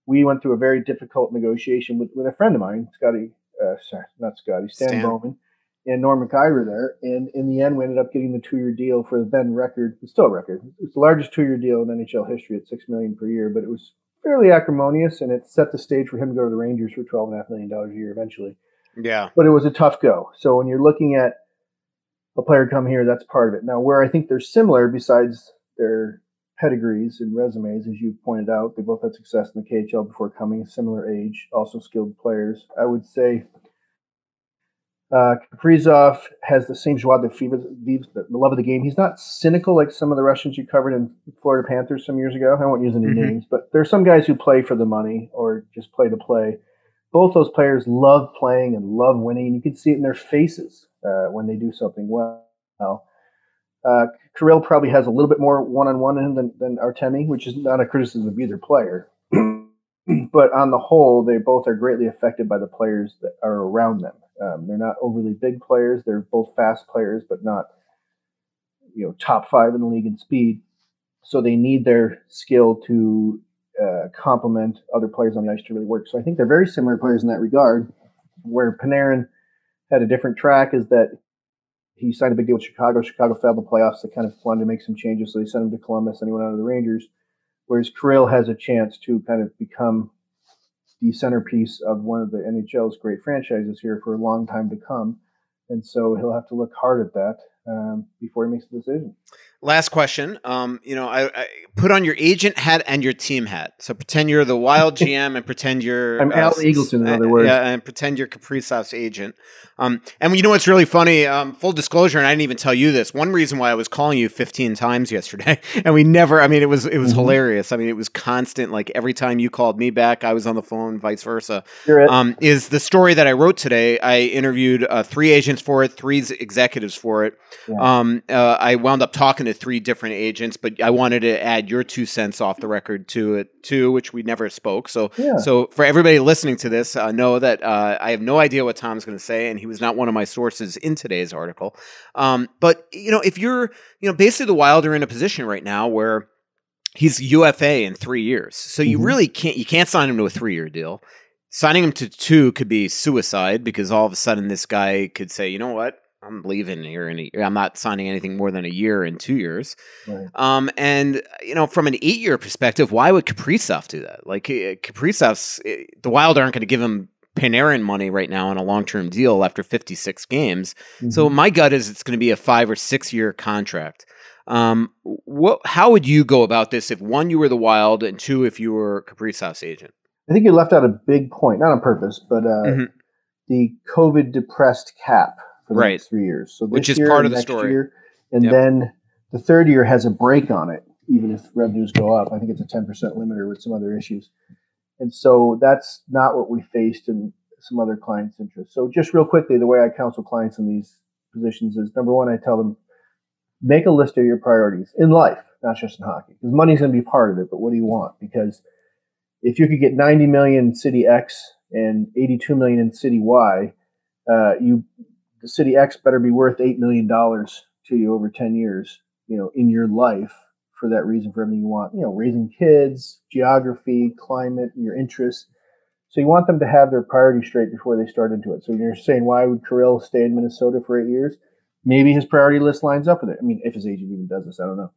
We went through a very difficult negotiation with, with a friend of mine, Scotty, uh, sorry, not Scotty, Stan, Stan. Bowman and Norm Maciver there. And in the end, we ended up getting the two-year deal for the then record, it's still a record. It's the largest two-year deal in NHL history at six million per year, but it was fairly acrimonious, and it set the stage for him to go to the Rangers for twelve and a half million dollars a year eventually. Yeah, but it was a tough go. So when you're looking at a player come here, that's part of it. Now, where I think they're similar, besides their pedigrees and resumes, as you pointed out, they both had success in the KHL before coming, similar age, also skilled players. I would say uh, Kaprizov has the same joie de vivre, the love of the game. He's not cynical like some of the Russians you covered in Florida Panthers some years ago. I won't use any mm-hmm. names, but there are some guys who play for the money or just play to play. Both those players love playing and love winning, and you can see it in their faces uh, when they do something well. Uh, Kirill probably has a little bit more one-on-one in him than, than Artemi, which is not a criticism of either player. but on the whole, they both are greatly affected by the players that are around them. Um, they're not overly big players. They're both fast players, but not you know top five in the league in speed. So they need their skill to uh, complement other players on the ice to really work. So I think they're very similar players in that regard. Where Panarin had a different track is that he signed a big deal with Chicago. Chicago failed the playoffs. They kind of wanted to make some changes, so they sent him to Columbus and he went out of the Rangers. Whereas Kirill has a chance to kind of become the centerpiece of one of the NHL's great franchises here for a long time to come. And so he'll have to look hard at that um, before he makes the decision. Last question. Um, you know, I, I, put on your agent hat and your team hat. So pretend you're the Wild GM and pretend you're I'm uh, Al Eagleson, in other words. Yeah, and pretend you're Kaprizov's agent. Um, and you know what's really funny? Um, full disclosure, and I didn't even tell you this. One reason why I was calling you 15 times yesterday, and we never. I mean, it was it was mm-hmm. hilarious. I mean, it was constant. Like every time you called me back, I was on the phone, vice versa. Um, is the story that I wrote today? I interviewed uh, three agents for it, three executives for it. Yeah. Um, uh, I wound up talking to three different agents, but I wanted to add your two cents off the record to it too, which we never spoke. So, yeah. so for everybody listening to this, uh, know that uh, I have no idea what Tom's going to say, and he was not one of my sources in today's article. Um, but you know, if you're, you know, basically the Wild are in a position right now where he's UFA in three years, so you mm-hmm. really can't you can't sign him to a three year deal. Signing him to two could be suicide because all of a sudden this guy could say, you know what, I'm leaving here in a, I'm not signing anything more than a year in two years. Right. Um, and you know, from an eight year perspective, why would Kaprizov do that? Like eh, Kaprizov's, eh, the Wild aren't going to give him Panarin money right now on a long term deal after 56 games. Mm-hmm. So my gut is it's going to be a five or six year contract. Um, what? How would you go about this if one you were the Wild and two if you were Kaprizov's agent? I think you left out a big point, not on purpose, but uh, mm-hmm. the COVID depressed cap for the right. next three years. So which is part of the story. Year, and yep. then the third year has a break on it, even if revenues go up. I think it's a ten percent limiter with some other issues. And so that's not what we faced in some other clients' interests. So just real quickly, the way I counsel clients in these positions is number one, I tell them make a list of your priorities in life, not just in hockey, because money's going to be part of it. But what do you want? Because if you could get 90 million in city X and 82 million in city Y, uh, you the city X better be worth eight million dollars to you over 10 years, you know, in your life for that reason, for everything you want, you know, raising kids, geography, climate, your interests. So you want them to have their priorities straight before they start into it. So you're saying, why would Kirill stay in Minnesota for eight years? Maybe his priority list lines up with it. I mean, if his agent even does this, I don't know.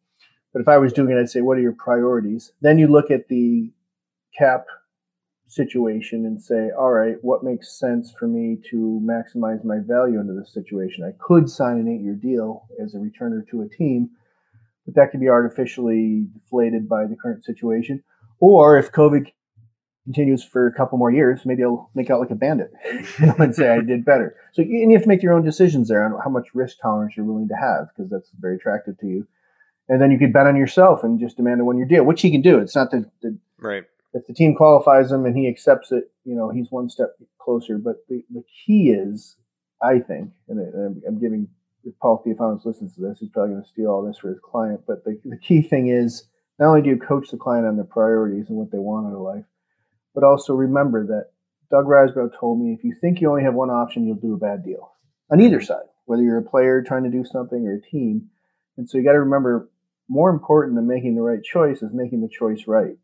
But if I was doing it, I'd say, what are your priorities? Then you look at the cap situation and say, all right, what makes sense for me to maximize my value into this situation? I could sign an eight year deal as a returner to a team, but that could be artificially deflated by the current situation. Or if COVID continues for a couple more years, maybe I'll make out like a bandit and say I did better. So and you have to make your own decisions there on how much risk tolerance you're willing to have because that's very attractive to you. And then you could bet on yourself and just demand a one year deal, which he can do. It's not the, the right if the team qualifies him and he accepts it, you know, he's one step closer. But the, the key is, I think, and I'm, I'm giving if Paul Theofanous listens to this, he's probably going to steal all this for his client. But the, the key thing is not only do you coach the client on their priorities and what they want out of life, but also remember that Doug Risebrough told me if you think you only have one option, you'll do a bad deal on either side, whether you're a player trying to do something or a team. And so you got to remember more important than making the right choice is making the choice right.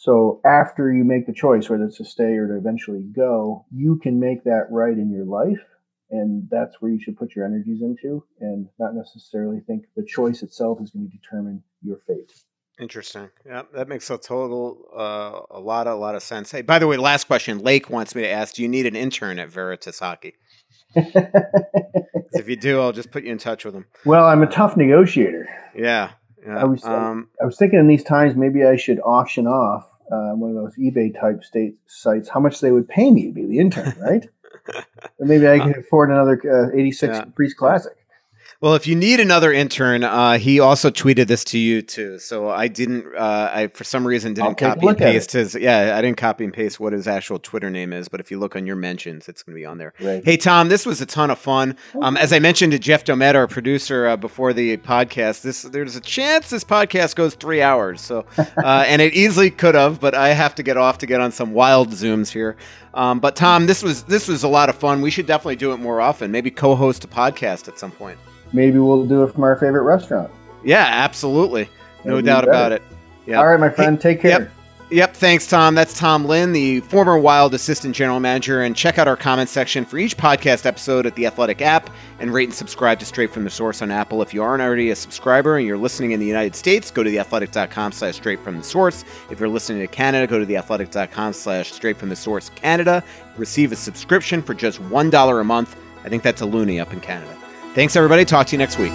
So after you make the choice, whether it's to stay or to eventually go, you can make that right in your life. And that's where you should put your energies into and not necessarily think the choice itself is going to determine your fate. Interesting. Yeah, that makes a total, uh, a lot, a lot of sense. Hey, by the way, last question. Lake wants me to ask: Do you need an intern at Veritas Hockey? if you do, I'll just put you in touch with them. Well, I'm a tough negotiator. Yeah, yeah. I was, um, I was thinking in these times maybe I should auction off uh, one of those eBay type state sites how much they would pay me to be the intern, right? and maybe I can afford another uh, 86 yeah. Priest Classic. Well, if you need another intern, uh, he also tweeted this to you too. So I didn't, uh, I for some reason didn't copy and paste his. Yeah, I didn't copy and paste what his actual Twitter name is. But if you look on your mentions, it's going to be on there. Right. Hey Tom, this was a ton of fun. Um, as I mentioned to Jeff Domet, our producer, uh, before the podcast, this there's a chance this podcast goes three hours. So, uh, and it easily could have, but I have to get off to get on some wild zooms here. Um, but Tom, this was this was a lot of fun. We should definitely do it more often. Maybe co-host a podcast at some point maybe we'll do it from our favorite restaurant. Yeah, absolutely. No doubt about it. Yep. All right, my friend. Take care. Yep. Yep, thanks, Tom. That's Tom Lynn, the former Wild Assistant General Manager. And check out our comment section for each podcast episode at the Athletic app and rate and subscribe to Straight from the Source on Apple. If you aren't already a subscriber and you're listening in the United States, go to theathletic.com slash straight from the source. If you're listening to Canada, go to theathletic.com slash straight from the source Canada. Receive a subscription for just $1 a month. I think that's a loony up in Canada. Thanks, everybody. Talk to you next week.